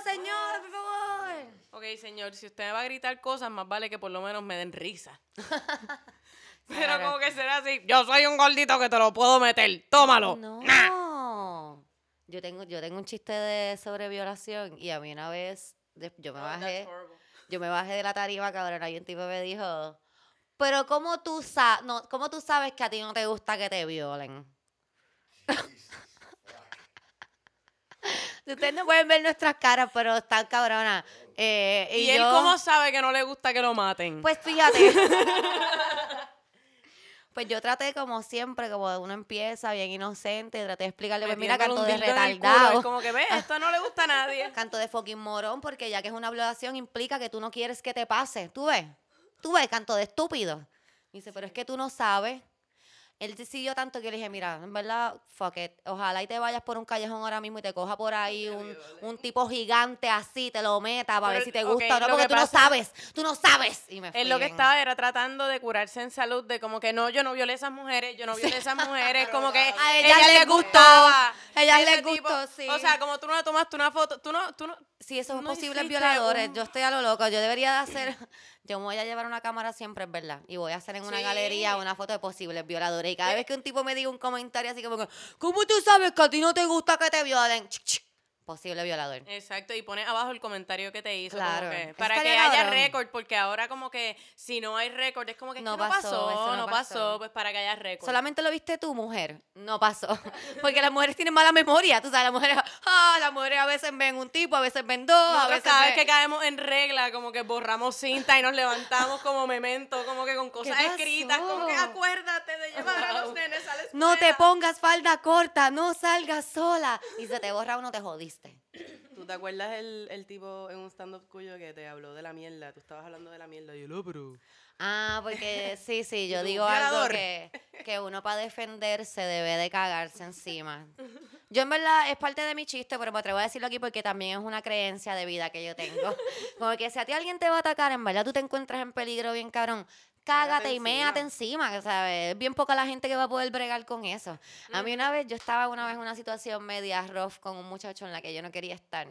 señor, por favor. Ok, señor, si usted me va a gritar cosas, más vale que por lo menos me den risa. Pero como que será así, yo soy un gordito que te lo puedo meter, tómalo. No. Yo tengo, yo tengo un chiste de sobre violación y a mí una vez yo me bajé, yo me bajé de la tarima, cabrón, y un tipo me dijo, pero cómo tú sabes, no, cómo tú sabes que a ti no te gusta que te violen. Ustedes no pueden ver nuestras caras, pero están cabronas. Eh, ¿Y, y él cómo sabe que no le gusta que lo maten? Pues fíjate. pues yo traté como siempre, como uno empieza bien inocente, traté de explicarle, pues mira, canto de culo, retardado. Como que ve, esto no le gusta a nadie. Canto de fucking morón, porque ya que es una violación implica que tú no quieres que te pase. ¿Tú ves? ¿Tú ves? Canto de estúpido. Me dice, pero es que tú no sabes. Él decidió tanto que le dije, mira, en verdad, fuck it. Ojalá y te vayas por un callejón ahora mismo y te coja por ahí un, un tipo gigante así, te lo meta para ver si te gusta o no, porque que tú no sabes. Tú no sabes. Y me fui Él lo que estaba era tratando de curarse en salud, de como que no, yo no violé a esas mujeres, yo no violé a esas mujeres, como que A ellas ella les gustaba. a ellas ese les gustó, sí. O sea, como tú no tomaste una foto, tú no, tú no, Sí, esos no posibles violadores. un- Yo estoy a lo loco. Yo debería de hacer. Yo me voy a llevar una cámara siempre, es verdad. Y voy a hacer en una Sí. galería una foto de posibles violadores. Y cada Eh. vez que un tipo me diga un comentario así como, ¿cómo tú sabes que a ti no te gusta que te violen? Chic, chic. Posible violador. Exacto, y pone abajo el comentario que te hizo. Claro. Que, para que haya récord, porque ahora como que si no hay récord, es como que es No que no pasó, pasó, eso no pasó. pasó. pues para que haya récord. Solamente lo viste tu mujer. No pasó. Porque las mujeres tienen mala memoria. Tú sabes, las mujeres, ah, las mujeres a veces ven un tipo, a veces ven dos, a Nosotros veces cada vez que caemos en regla, como que borramos cinta y nos levantamos como memento, como que con cosas pasó? escritas, como que acuérdate de llevar a los nenes a la No te escuela". pongas falda corta, no salgas sola. Y se te borra uno, te jodiste. ¿Tú te acuerdas el, el tipo en un stand-up cuyo que te habló de la mierda? Tú estabas hablando de la mierda y yo, no, pero... Ah, porque sí, sí, yo digo algo que, que uno para defenderse debe de cagarse encima. Yo en verdad es parte de mi chiste, pero me atrevo a decirlo aquí porque también es una creencia de vida que yo tengo. Como que si a ti alguien te va a atacar, en verdad tú te encuentras en peligro bien cabrón. Cágate y méate encima, ¿sabes? Es bien poca la gente que va a poder bregar con eso. A mí una vez, yo estaba una vez en una situación media rough con un muchacho en la que yo no quería estar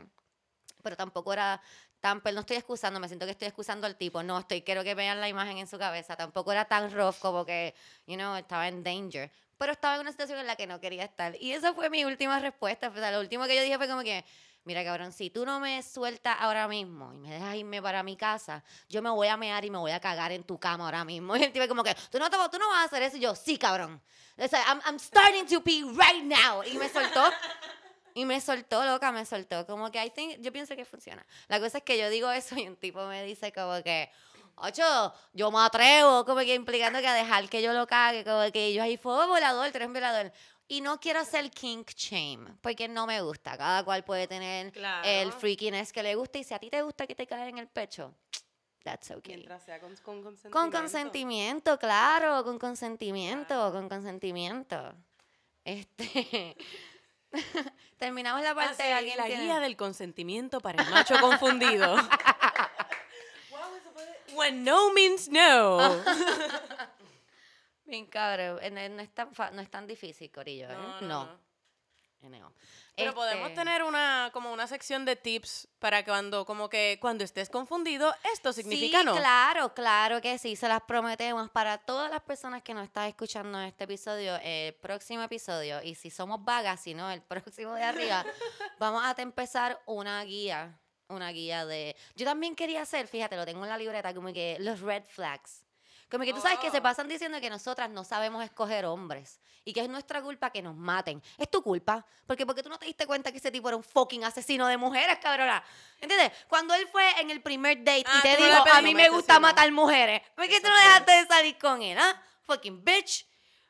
pero tampoco era tan, pero no estoy excusando, me siento que estoy excusando al tipo, no, estoy, quiero que vean la imagen en su cabeza, tampoco era tan rough como que, you know, estaba en danger, pero estaba en una situación en la que no quería estar. Y esa fue mi última respuesta, o sea, lo último que yo dije fue como que, mira cabrón, si tú no me sueltas ahora mismo y me dejas irme para mi casa, yo me voy a mear y me voy a cagar en tu cama ahora mismo. Y el tipo como que, tú no, te- tú no vas a hacer eso. Y yo, sí, cabrón. I'm, I'm starting to pee right now. Y me soltó. Y me soltó, loca, me soltó. Como que I think, yo pienso que funciona. La cosa es que yo digo eso y un tipo me dice como que, ocho, yo me atrevo, como que implicando que a dejar que yo lo cague, como que yo ahí fuego volador, tres volador. Y no quiero hacer kink shame, porque no me gusta. Cada cual puede tener el Claro. freakiness que le guste. Y si a ti te gusta que te caiga en el pecho, that's okay. Mientras sea con, con consentimiento. Con consentimiento, claro, con consentimiento, con consentimiento. Este. Terminamos la parte Así, de alguien la tiene- guía del consentimiento para el macho confundido. When no means no. Bien cabrón. eh, No, es tan fa- no es tan difícil, Corillo, ¿eh? No, No. no, no. No. Pero podemos Este, tener una como una sección de tips para que cuando como que cuando estés confundido esto significa sí, no. claro, claro que sí, se las prometemos para todas las personas que nos están escuchando en este episodio, el próximo episodio, y si somos vagas, si no, el próximo de arriba, vamos a empezar una guía, una guía de... Yo también quería hacer, fíjate, lo tengo en la libreta, como que los red flags. Como que tú sabes que se Oh. pasan diciendo que nosotras no sabemos escoger hombres y que es nuestra culpa que nos maten. Es tu culpa, porque porque tú no te diste cuenta que ese tipo era un fucking asesino de mujeres, cabrona. ¿Entiendes? Cuando él fue en el primer date Ah, y te dijo, a mí me gusta asesino". matar mujeres, ¿por qué tú no dejaste de salir con él, ah? Fucking bitch.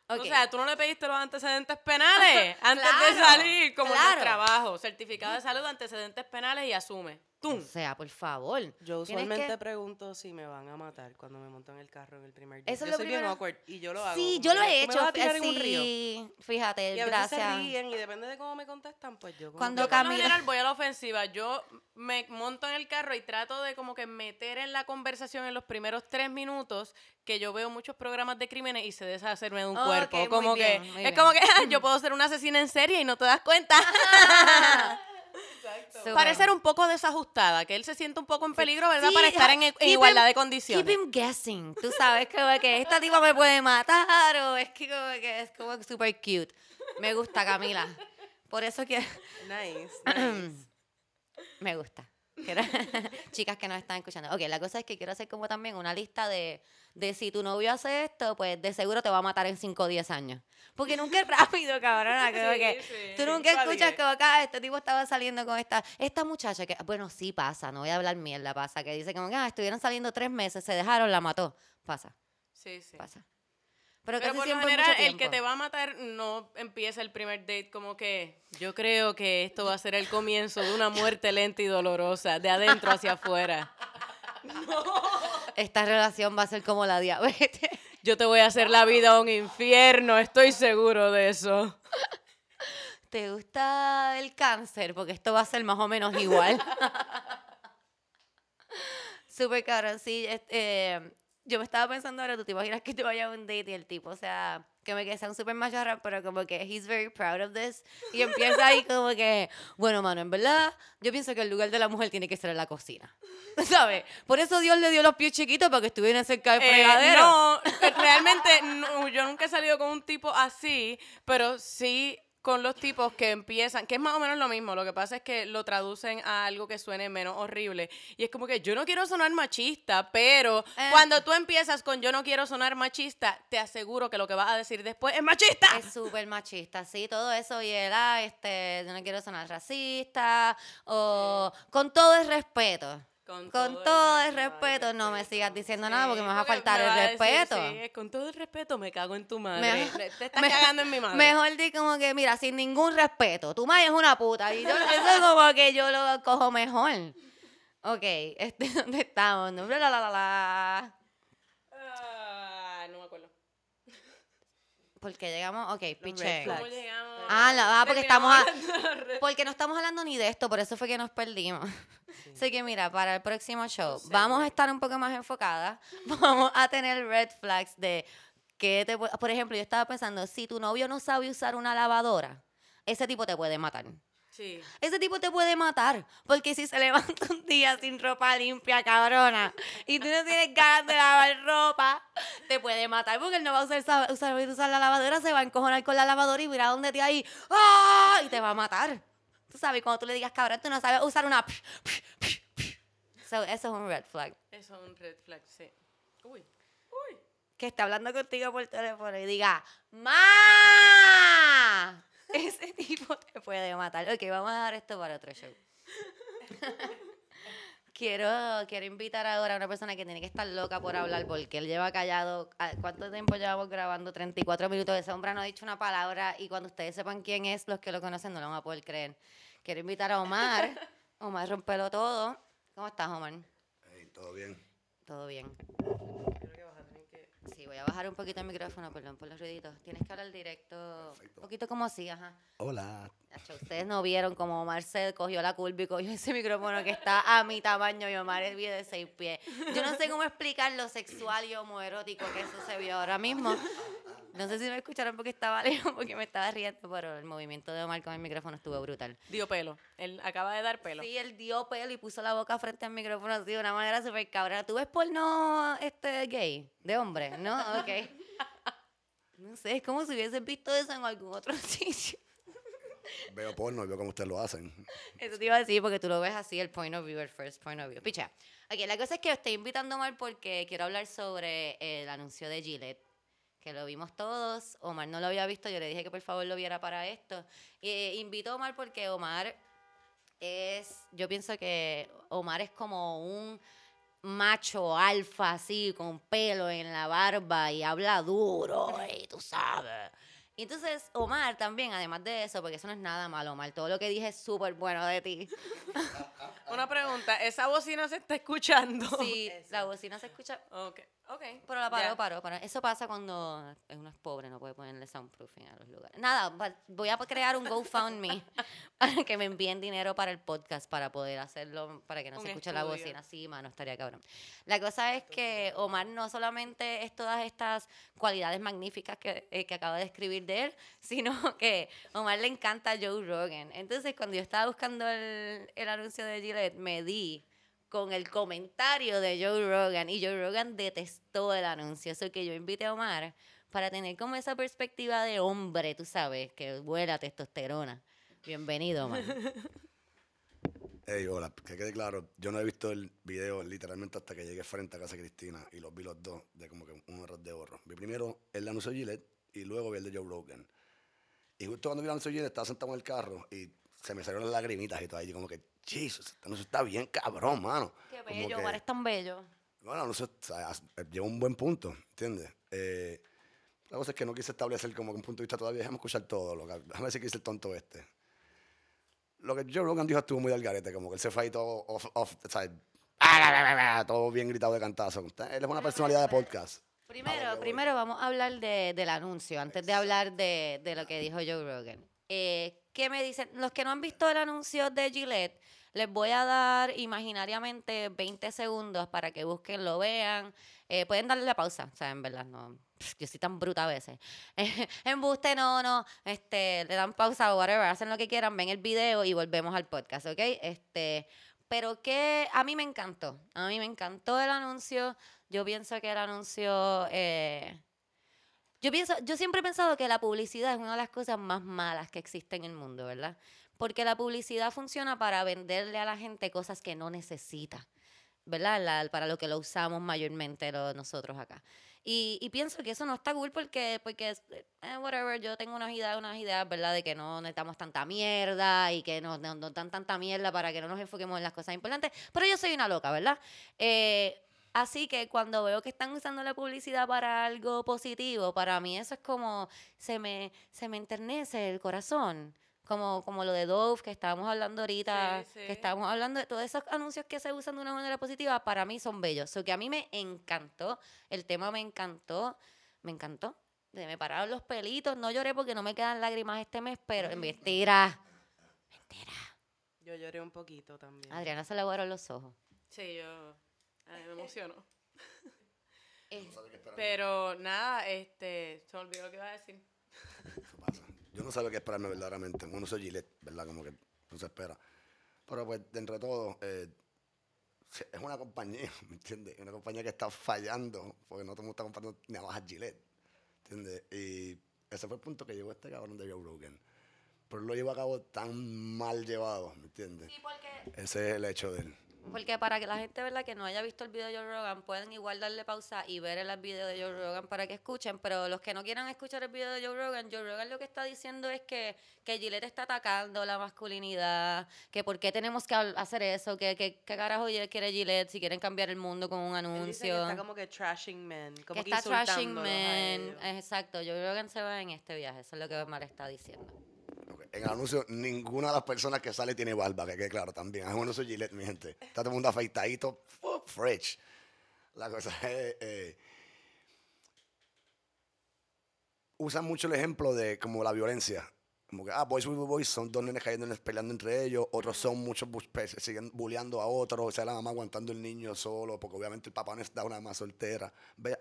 Ok. O sea, tú no le pediste los antecedentes penales antes de Claro, salir, como en el claro. trabajo. Certificado de salud, antecedentes penales y asume. O sea, por favor. Yo usualmente que- pregunto si me van a matar cuando me monto en el carro en el primer día. Eso es yo lo soy bien primero- awkward y yo lo hago. Sí, yo lo he ¿tú me hecho. vas a tirar eh, en un río? sí, fíjate, Y a veces gracias. se ríen y depende de cómo me contestan, pues yo como Cuando Yo Camila- general voy a la ofensiva. Yo me monto en el carro y trato de como que meter en la conversación en los primeros tres minutos que yo veo muchos programas de crímenes y se deshacerme de un cuerpo. Como bien, que muy es bien. como que yo puedo ser una asesina en serie y no te das cuenta. Parecer un poco desajustada, que él se siente un poco en peligro, ¿verdad? Sí, Para estar en, en keep igualdad him- de condiciones. Keep him guessing. Tú sabes como que esta tipa me puede matar o es que como que es como super cute. Me gusta, Camila. Por eso que Nice, nice. me gusta. Chicas que nos están escuchando. Ok, la cosa es que quiero hacer como también una lista de, de si tu novio hace esto, pues de seguro te va a matar en 5 o 10 años. Porque nunca es rápido, cabrona. Como Sí, que sí. tú nunca escuchas que acá este tipo estaba saliendo con esta, esta muchacha que, bueno, sí pasa, no voy a hablar mierda, pasa, que dice como que ah, estuvieron saliendo tres meses, se dejaron, la mató. Pasa, Sí, sí. pasa. Pero, Pero por lo general, el que te va a matar no empieza el primer date como que yo creo que esto va a ser el comienzo de una muerte lenta y dolorosa, de adentro hacia afuera. Esta relación va a ser como la diabetes. Yo te voy a hacer la vida un infierno, estoy seguro de eso. ¿Te gusta el cáncer? Porque esto va a ser más o menos igual. Súper cabrón, sí. este, yo me estaba pensando ahora, tú te imaginas que te vaya a un date y el tipo, o sea, que me que sea un súper macharrán, pero como que he's very proud of this. Y empieza ahí como que, bueno, mano, en verdad, yo pienso que el lugar de la mujer tiene que ser en la cocina. ¿Sabes? Por eso Dios le dio los pies chiquitos para que estuvieran cerca del Eh, fregadero. no, eh, realmente no, yo nunca he salido con un tipo así, pero sí con los tipos que empiezan, que es más o menos lo mismo, lo que pasa es que lo traducen a algo que suene menos horrible. Y es como que yo no quiero sonar machista, pero Eh. cuando tú empiezas con yo no quiero sonar machista, te aseguro que lo que vas a decir después es machista. Es súper machista, sí, todo eso. Y él, ah, este, yo no quiero sonar racista. O con todo el respeto. Con, todo, el respeto, no me sigas diciendo nada porque me vas a faltar el decir, respeto. sí, con todo el respeto me cago en tu madre. Me- te estás me- cagando en mi madre. Mejor di como que, mira, sin ningún respeto, tu madre es una puta. Y yo, eso es como que yo lo cojo mejor. Ok, este, ¿dónde estamos? Bla, la, la, la, la. Ah, no me acuerdo. Porque llegamos, ok, red piche. Ah, la- ah, porque estamos a- Porque no estamos hablando ni de esto, por eso fue que nos perdimos. Sí. Así que mira, para el próximo show sé, vamos a estar un poco más enfocadas. Vamos a tener red flags de que te por ejemplo, yo estaba pensando, si tu novio no sabe usar una lavadora, ese tipo te puede matar. Sí. Ese tipo te puede matar, porque si se levanta un día sin ropa limpia, cabrona, y tú no tienes ganas de lavar ropa, te puede matar, porque él no va a usar, usar, usar la lavadora, se va a encojonar con la lavadora y mira dónde te ahí, ¡ah! y te va a matar. tú sabes, cuando tú le digas, cabrón, tú no sabes usar una... So, eso es un red flag. Eso es un red flag, sí. Uy. Que está hablando contigo por teléfono y diga, ¡Ma! Ese tipo te puede matar. Ok, vamos a dar esto para otro show. quiero, quiero invitar ahora a una persona que tiene que estar loca por hablar porque él lleva callado. ah, ¿Cuánto tiempo llevamos grabando? 34 minutos. Ese hombre no ha dicho una palabra y cuando ustedes sepan quién es, los que lo conocen no lo van a poder creer. Quiero invitar a Omar. Omar, rompelo todo. ¿Cómo estás, Omar? Hey, ¿todo bien? Todo bien. Creo que vas a tener que... Sí, voy a bajar un poquito el micrófono, perdón por los ruiditos. Tienes que hablar directo. Perfecto. Un poquito como así, ajá. Hola. Acho, Ustedes no vieron como Omar se cogió la curva y cogió ese micrófono que está a mi tamaño y Omar es bien de seis pies. Yo no sé cómo explicar lo sexual y homoerótico que eso se vio ahora mismo. No sé si me escucharon porque estaba lejos, porque me estaba riendo, pero el movimiento de Omar con el micrófono estuvo brutal. Dio pelo. Él acaba de dar pelo. Sí, él dio pelo y puso la boca frente al micrófono así de una manera súper cabrona. ¿Tú ves porno este, gay? De hombre, ¿no? Ok. No sé, es como si hubiesen visto eso en algún otro sitio. Veo porno y veo cómo ustedes lo hacen. Eso te iba a decir porque tú lo ves así, el point of view, el first point of view. Picha. Ok, la cosa es que estoy invitando a Omar porque quiero hablar sobre el anuncio de Gillette, que lo vimos todos. Omar no lo había visto, yo le dije que por favor lo viera para esto. Y invito a Omar porque Omar es, yo pienso que Omar es como un macho alfa así, con pelo en la barba y habla duro, y tú sabes. Y entonces Omar también, además de eso, porque eso no es nada malo, Omar, todo lo que dije es súper bueno de ti. Una pregunta, ¿esa bocina se está escuchando? Sí, la bocina se escucha, Ok, ok. pero la paró, Ya. paró, paró. Eso pasa cuando uno es pobre, no puede ponerle soundproofing a los lugares. Nada, voy a crear un GoFundMe para que me envíen dinero para el podcast para poder hacerlo, para que no Un se escuche la estudio. bocina. Sí, mano, estaría cabrón. La cosa es que Omar no solamente es todas estas cualidades magníficas que, eh, que acabo de escribir de él, sino que Omar le encanta Joe Rogan. Entonces, cuando yo estaba buscando el, el anuncio de Gillette, me di con el comentario de Joe Rogan y Joe Rogan detestó el anuncio. Eso que yo invité a Omar para tener como esa perspectiva de hombre, tú sabes, que vuela testosterona. Bienvenido, Omar. Hey, hola, que quede claro, yo no he visto el video literalmente hasta que llegué frente a casa de Cristina y los vi los dos de como que un error de ahorro. Vi primero el anuncio de Gillette y luego vi el de Joe Rogan. Y justo cuando vi el anuncio de Gillette estaba sentado en el carro y se me salieron las lagrimitas y todo ahí, como que, Jesus, anuncio está bien cabrón, mano. Qué bello, que- es tan bello. Bueno, no sé, o sea, as- eh, lleva un buen punto, ¿entiendes? Eh, la cosa es que no quise establecer como que un punto de vista todavía. Déjame escuchar todo. Lo que, déjame decir que hice el tonto este. Lo que Joe Rogan dijo estuvo muy al garete, como que él se fue ahí todo off, off, o sea, todo bien gritado de cantazo. Él es una personalidad de podcast. Primero, primero vamos a hablar de- del anuncio, antes de hablar de, de lo que dijo Joe Rogan. Eh, ¿Qué me dicen? Los que no han visto el anuncio de Gillette, les voy a dar imaginariamente 20 segundos para que busquen, lo vean. Eh, pueden darle la pausa, o sea, verdad, no. Yo soy tan bruta a veces. Embuste, no, no. Este, le dan pausa o whatever, hacen lo que quieran, ven el video y volvemos al podcast, ¿ok? Este, pero que a mí me encantó. A mí me encantó el anuncio. Yo pienso que el anuncio. eh, yo, pienso, yo siempre he pensado que la publicidad es una de las cosas más malas que existen en el mundo, ¿verdad? Porque la publicidad funciona para venderle a la gente cosas que no necesita, ¿verdad? La- para lo que lo usamos mayormente lo- nosotros acá. Y, y pienso que eso no está cool porque, porque eh, whatever, yo tengo unas ideas, unas ideas, ¿verdad? De que no necesitamos tanta mierda y que no, no, no dan tanta mierda para que no nos enfoquemos en las cosas importantes. Pero yo soy una loca, ¿verdad? Eh, Así que cuando veo que están usando la publicidad para algo positivo, para mí eso es como se me, se me enternece el corazón. Como, como lo de Dove, que estábamos hablando ahorita, Sí, sí. que estábamos hablando de todos esos anuncios que se usan de una manera positiva, para mí son bellos. So que a mí me encantó, el tema me encantó, me encantó. Me pararon los pelitos, no lloré porque no me quedan lágrimas este mes, pero mentira, mentira. Yo lloré un poquito también. Adriana se le aguaron los ojos. Sí, yo ay, me emociono. Eh, Pero nada, este, se me olvidó lo que iba a decir. Yo no sabía qué esperarme verdaderamente. Uno soy Gillette, ¿verdad? Como que no se espera. Pero pues, dentro de todo, eh, es una compañía, ¿me entiendes? Una compañía que está fallando porque no todo el mundo está comprando navajas Gillette, ¿entiendes? Y ese fue el punto que llegó este cabrón de Joe Rogan. pero lo lleva a cabo tan mal llevado, ¿me entiendes? Sí, porque Ese es el hecho de él. Porque para que la gente verdad que no haya visto el video de Joe Rogan, pueden igual darle pausa y ver el video de Joe Rogan para que escuchen. Pero los que no quieran escuchar el video de Joe Rogan, Joe Rogan lo que está diciendo es que, que Gillette está atacando la masculinidad, que por qué tenemos que hacer eso, que, que, que carajo quiere Gillette si quieren cambiar el mundo con un dice que anuncio. está como que trashing men, como que que, está trashing men. Exacto, Joe Rogan se va en este viaje, eso es lo que Omar está diciendo. En el anuncio, ninguna de las personas que sale tiene barba, que quede claro también. Es un anuncio Gillette, mi gente. Está todo el mundo afeitadito, fresh. La cosa es. eh, usan mucho el ejemplo de como la violencia. Como que, ah, Boys with Boys son dos nenes cayendo, peleando entre ellos. Otros son muchos, siguen bulleando a otros. O sea, la mamá aguantando el niño solo, porque obviamente el papá no está una mamá soltera.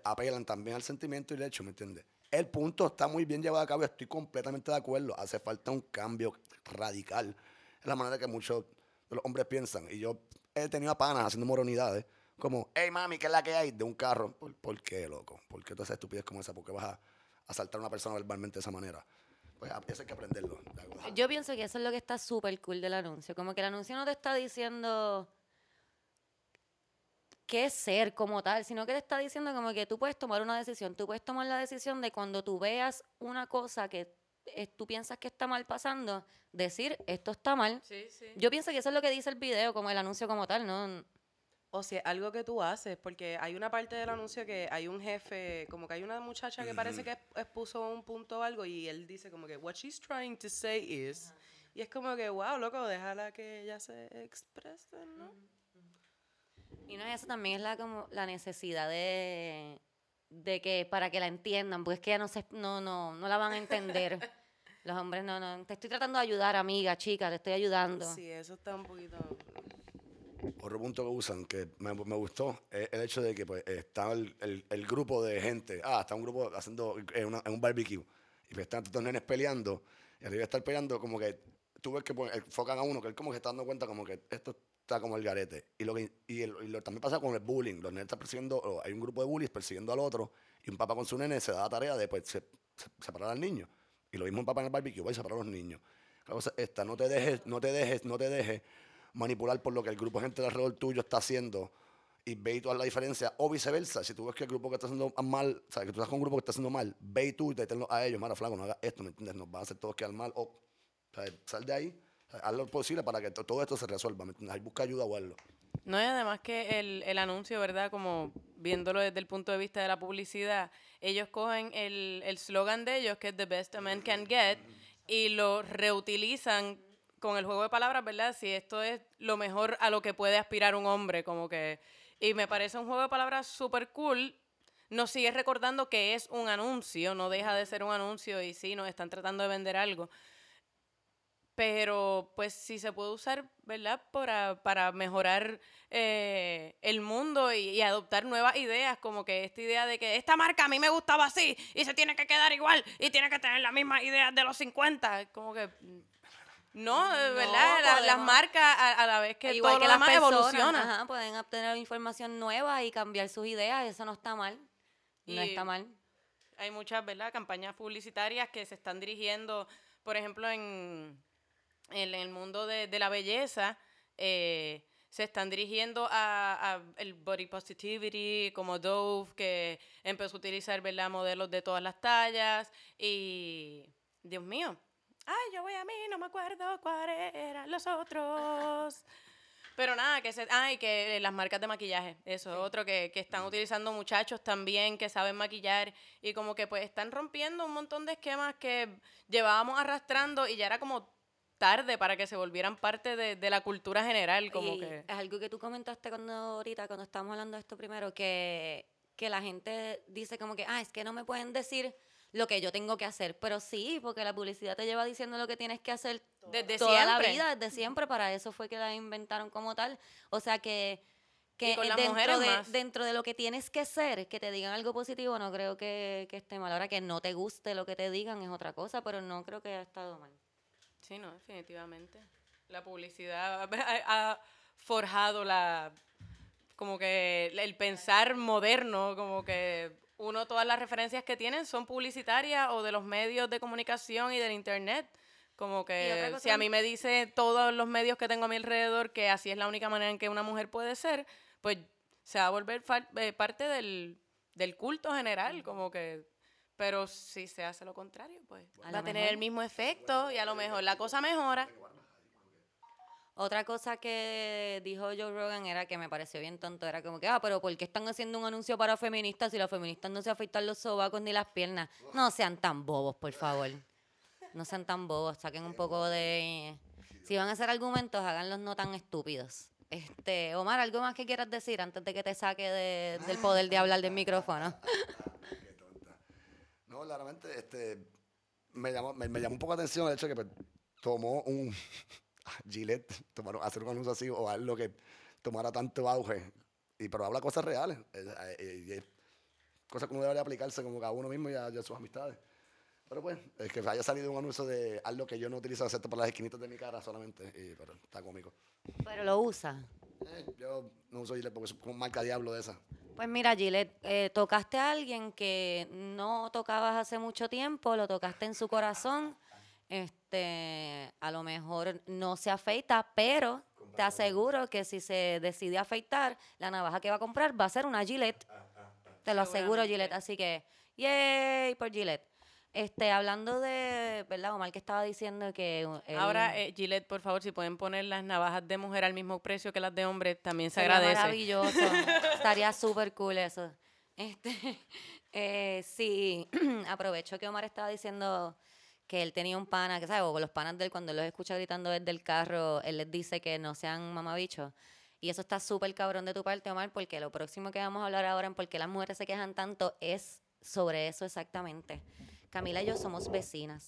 Apelan también al sentimiento y el hecho, ¿me entiendes? El punto está muy bien llevado a cabo, estoy completamente de acuerdo. Hace falta un cambio radical. Es la manera que muchos de los hombres piensan. Y yo he tenido a panas haciendo moronidades. Como, hey mami, ¿qué es la que hay? De un carro. ¿Por, por qué, loco? ¿Por qué tú haces estupidez como esa? ¿Por qué vas a asaltar a una persona verbalmente de esa manera? Pues a- eso hay que aprenderlo. Yo pienso que eso es lo que está súper cool del anuncio. Como que el anuncio no te está diciendo qué ser como tal, sino que te está diciendo como que tú puedes tomar una decisión. Tú puedes tomar la decisión de cuando tú veas una cosa que eh, tú piensas que está mal pasando, decir esto está mal. Sí, sí. Yo pienso que eso es lo que dice el video, como el anuncio como tal, ¿no? O si es algo que tú haces, porque hay una parte del anuncio que hay un jefe, como que hay una muchacha que parece que exp- expuso un punto o algo y él dice como que, what she's trying to say is, y es como que, wow, loco, déjala que ella se exprese, ¿no? Y no es eso, también es la, como, la necesidad de, de que, para que la entiendan, porque es que ya no, se, no, no, no la van a entender. Los hombres no, no, te estoy tratando de ayudar, amiga, chica, te estoy ayudando. Sí, eso está un poquito... Otro punto que usan que me, me gustó es el hecho de que pues, está el, el- el grupo de gente. Ah, está un grupo haciendo eh, una- en un barbecue. Y pues están estos nenes peleando. Y arriba estar peleando, como que tú ves que pues, enfocan a uno, que él como que está dando cuenta como que esto está como el garete. Y lo que y, el- y lo, también pasa con el bullying. Los nenes están persiguiendo, hay un grupo de bullies persiguiendo al otro. Y un papá con su nene se da la tarea de pues, se- se- separar al niño. Y lo mismo un papá en el barbecue, va a separar a los niños. La cosa es esta, no te dejes, no te dejes, no te dejes manipular por lo que el grupo de gente de alrededor tuyo está haciendo y ve y tú haz la diferencia, o viceversa, si tú ves que el grupo que está haciendo mal, o sea, que tú estás con un grupo que está haciendo mal, ve y tú y deténlo a ellos, mara flaco, no hagas esto, ¿me entiendes? Nos van a hacer todos quedar mal, o, o sea, sal de ahí, haz lo posible para que to- todo esto se resuelva, busca ayuda o hazlo. No, y además que el, el anuncio, ¿verdad? Como viéndolo desde el punto de vista de la publicidad, ellos cogen el el slogan de ellos, que es The Best a Man Can Get, y lo reutilizan con el juego de palabras, ¿verdad? Si esto es lo mejor a lo que puede aspirar un hombre, como que... Y me parece un juego de palabras súper cool. Nos sigue recordando que es un anuncio, no deja de ser un anuncio y sí, nos están tratando de vender algo pero pues si se puede usar, ¿verdad? Para, para mejorar eh, el mundo y, y adoptar nuevas ideas, como que esta idea de que esta marca a mí me gustaba así y se tiene que quedar igual y tiene que tener las mismas ideas de los 50, como que... No, No, ¿verdad? La- las marcas a, a la vez que Igual todo que lo las personas, evoluciona. ajá, pueden obtener información nueva y cambiar sus ideas, eso no está mal. No está mal. hay muchas, ¿verdad? Campañas publicitarias que se están dirigiendo, por ejemplo, en, en el mundo de, de la belleza, eh, se están dirigiendo a, a el body positivity, como Dove, que empezó a utilizar, ¿verdad? Modelos de todas las tallas y, Dios mío, ay, yo voy a mí, no me acuerdo cuáles eran los otros. Pero nada, que se, ah, y que eh, las marcas de maquillaje, eso es otro que, que están utilizando muchachos también que saben maquillar y como que pues están rompiendo un montón de esquemas que llevábamos arrastrando y ya era como tarde para que se volvieran parte de, de la cultura general, como Y que... Es algo que tú comentaste cuando ahorita, cuando estábamos hablando de esto primero, que, que la gente dice como que, ah, es que no me pueden decir lo que yo tengo que hacer. Pero sí, porque la publicidad te lleva diciendo lo que tienes que hacer Desde toda siempre. la vida, desde siempre. Para eso fue que la inventaron como tal. O sea que, que dentro, de, más. dentro de lo que tienes que ser, que te digan algo positivo, no creo que, que esté mal. Ahora que no te guste lo que te digan es otra cosa, pero no creo que haya estado mal. Sí, no, definitivamente. La publicidad ha, forjado la como que el pensar moderno, como que uno todas las referencias que tienen son publicitarias o de los medios de comunicación y del internet. Como que si a mí me dice todos los medios que tengo a mi alrededor que así es la única manera en que una mujer puede ser, pues se va a volver eh, parte del, del culto general, como que... Pero si se hace lo contrario, pues va a tener mejor. el mismo efecto y a lo mejor la cosa mejora. Otra cosa que dijo Joe Rogan era que me pareció bien tonto. Era como que, ah, pero ¿por qué están haciendo un anuncio para feministas si las feministas no se afeitan los sobacos ni las piernas? No sean tan bobos, por favor. No sean tan bobos. Saquen un poco de... Si van a hacer argumentos, háganlos no tan estúpidos. Este, Omar, ¿algo más que quieras decir antes de que te saque de- del poder de hablar del micrófono? No, claramente, este, me llamó, me, me llamó un poco la atención el hecho de que pues, tomó un Gillette, tomaron, hacer un anuncio así o algo que tomara tanto auge, y, pero habla cosas reales, eh, eh, y es cosas que uno debería aplicarse como que a uno mismo y a, y a sus amistades. Pero pues, es que haya salido un anuncio de algo que yo no utilizo excepto para las esquinitas de mi cara solamente, y, pero está cómico. Pero lo usa. Eh, yo no uso Gillette porque es como marca diablo de esa. Pues mira, Gillette, eh, tocaste a alguien que no tocabas hace mucho tiempo, lo tocaste en su corazón. Este, a lo mejor no se afeita, pero te aseguro que si se decide afeitar, la navaja que va a comprar va a ser una Gillette. Te lo aseguro. Gillette. Así que, yay por Gillette. Este, hablando de, ¿verdad, Omar, que estaba diciendo que... uh, Ahora, eh, Gillette, por favor, si pueden poner las navajas de mujer al mismo precio que las de hombre, también se agradece. maravilloso. Estaría súper cool eso. Este, eh, sí, aprovecho que Omar estaba diciendo que él tenía un pana, que sabes, o los panas de él, cuando él los escucha gritando desde el carro, él les dice que no sean mamabichos. Y eso está súper cabrón de tu parte, Omar, porque lo próximo que vamos a hablar ahora en por qué las mujeres se quejan tanto es sobre eso exactamente. Camila y yo somos vecinas.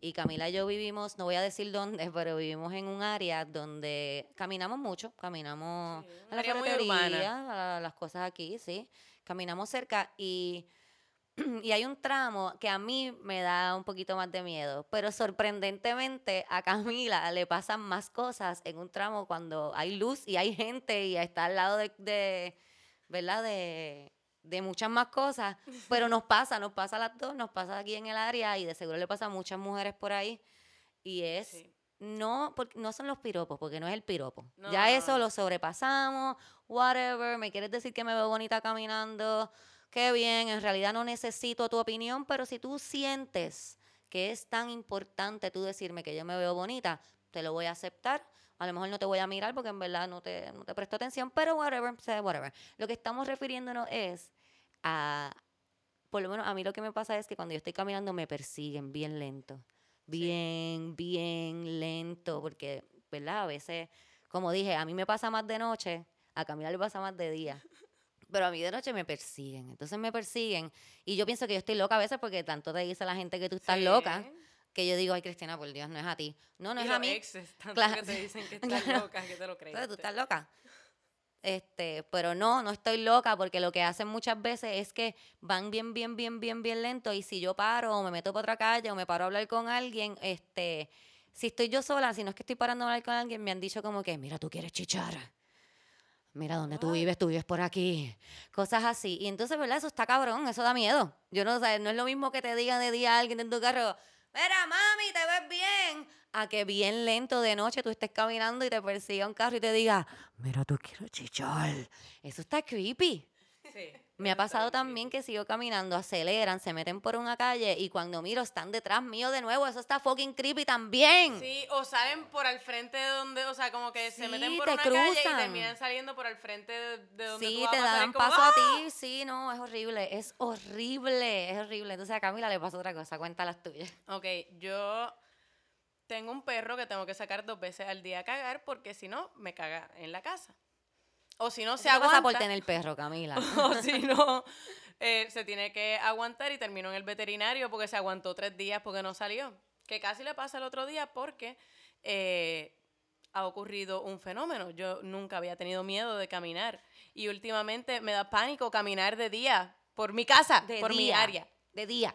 Y Camila y yo vivimos, no voy a decir dónde, pero vivimos en un área donde caminamos mucho, caminamos Sí, a la ferretería, a las cosas aquí, sí. Caminamos cerca y, y hay un tramo que a mí me da un poquito más de miedo, pero sorprendentemente a Camila le pasan más cosas en un tramo cuando hay luz y hay gente y está al lado de, de ¿verdad? De, de muchas más cosas, pero nos pasa, nos pasa a las dos, nos pasa aquí en el área y de seguro le pasa a muchas mujeres por ahí y es Sí. no, porque no son los piropos, porque no es el piropo. No, ya no, eso no. lo sobrepasamos, whatever, me quieres decir que me veo bonita caminando, qué bien, en realidad no necesito tu opinión, pero si tú sientes que es tan importante tú decirme que yo me veo bonita, te lo voy a aceptar. A lo mejor no te voy a mirar porque en verdad no te, no te presto atención, pero whatever, whatever. Lo que estamos refiriéndonos es a, por lo menos a mí lo que me pasa es que cuando yo estoy caminando me persiguen bien lento. Bien, bien lento, porque, ¿verdad? A veces, como dije, a mí me pasa más de noche, a Camila le pasa más de día. Pero a mí de noche me persiguen. Entonces me persiguen. Y yo pienso que yo estoy loca a veces porque tanto te dice la gente que tú estás Sí. loca, que yo digo, ay, Cristina, por Dios, no es a ti. No, no Y es a los mí. exes, tanto Claro. que te dicen que estás loca, que te lo crees. Entonces, tú estás loca. Este, pero no, no estoy loca porque lo que hacen muchas veces es que van bien, bien, bien, bien, bien lento y si yo paro o me meto por otra calle o me paro a hablar con alguien, este, si estoy yo sola, si no es que estoy parando a hablar con alguien, me han dicho como que, mira, tú quieres chichar. Mira dónde tú vives, tú vives por aquí. Cosas así. Y entonces, ¿verdad? Eso está cabrón, eso da miedo. Yo no sé, no es lo mismo que te diga de día alguien en tu carro, mira, mami, te ves bien. A que bien lento de noche tú estés caminando y te persiga un carro y te diga, mira, tú quiero chichar. Eso está creepy. Sí, Me ha pasado también creepy. que sigo caminando, aceleran, se meten por una calle y cuando miro están detrás mío de nuevo. Eso está fucking creepy también. Sí, o salen por al frente de donde, o sea, como que se meten por una calle y cruzan. terminan saliendo por al frente de, de donde Sí, tú vas te a dan como, paso a ¡ah! ti. Sí, no, es horrible. Es horrible, es horrible. Entonces a Camila le pasa otra cosa. Cuenta las tuyas. Ok, yo tengo un perro que tengo que sacar dos veces al día a cagar porque si no, me caga en la casa. O si no, se Eso te pasa por aguanta. tener perro, Camila. o si no, eh, se tiene que aguantar y terminó en el veterinario porque se aguantó tres días porque no salió. Que casi le pasa el otro día porque eh, ha ocurrido un fenómeno. Yo nunca había tenido miedo de caminar y últimamente me da pánico caminar de día por mi casa, De por mi área. De día.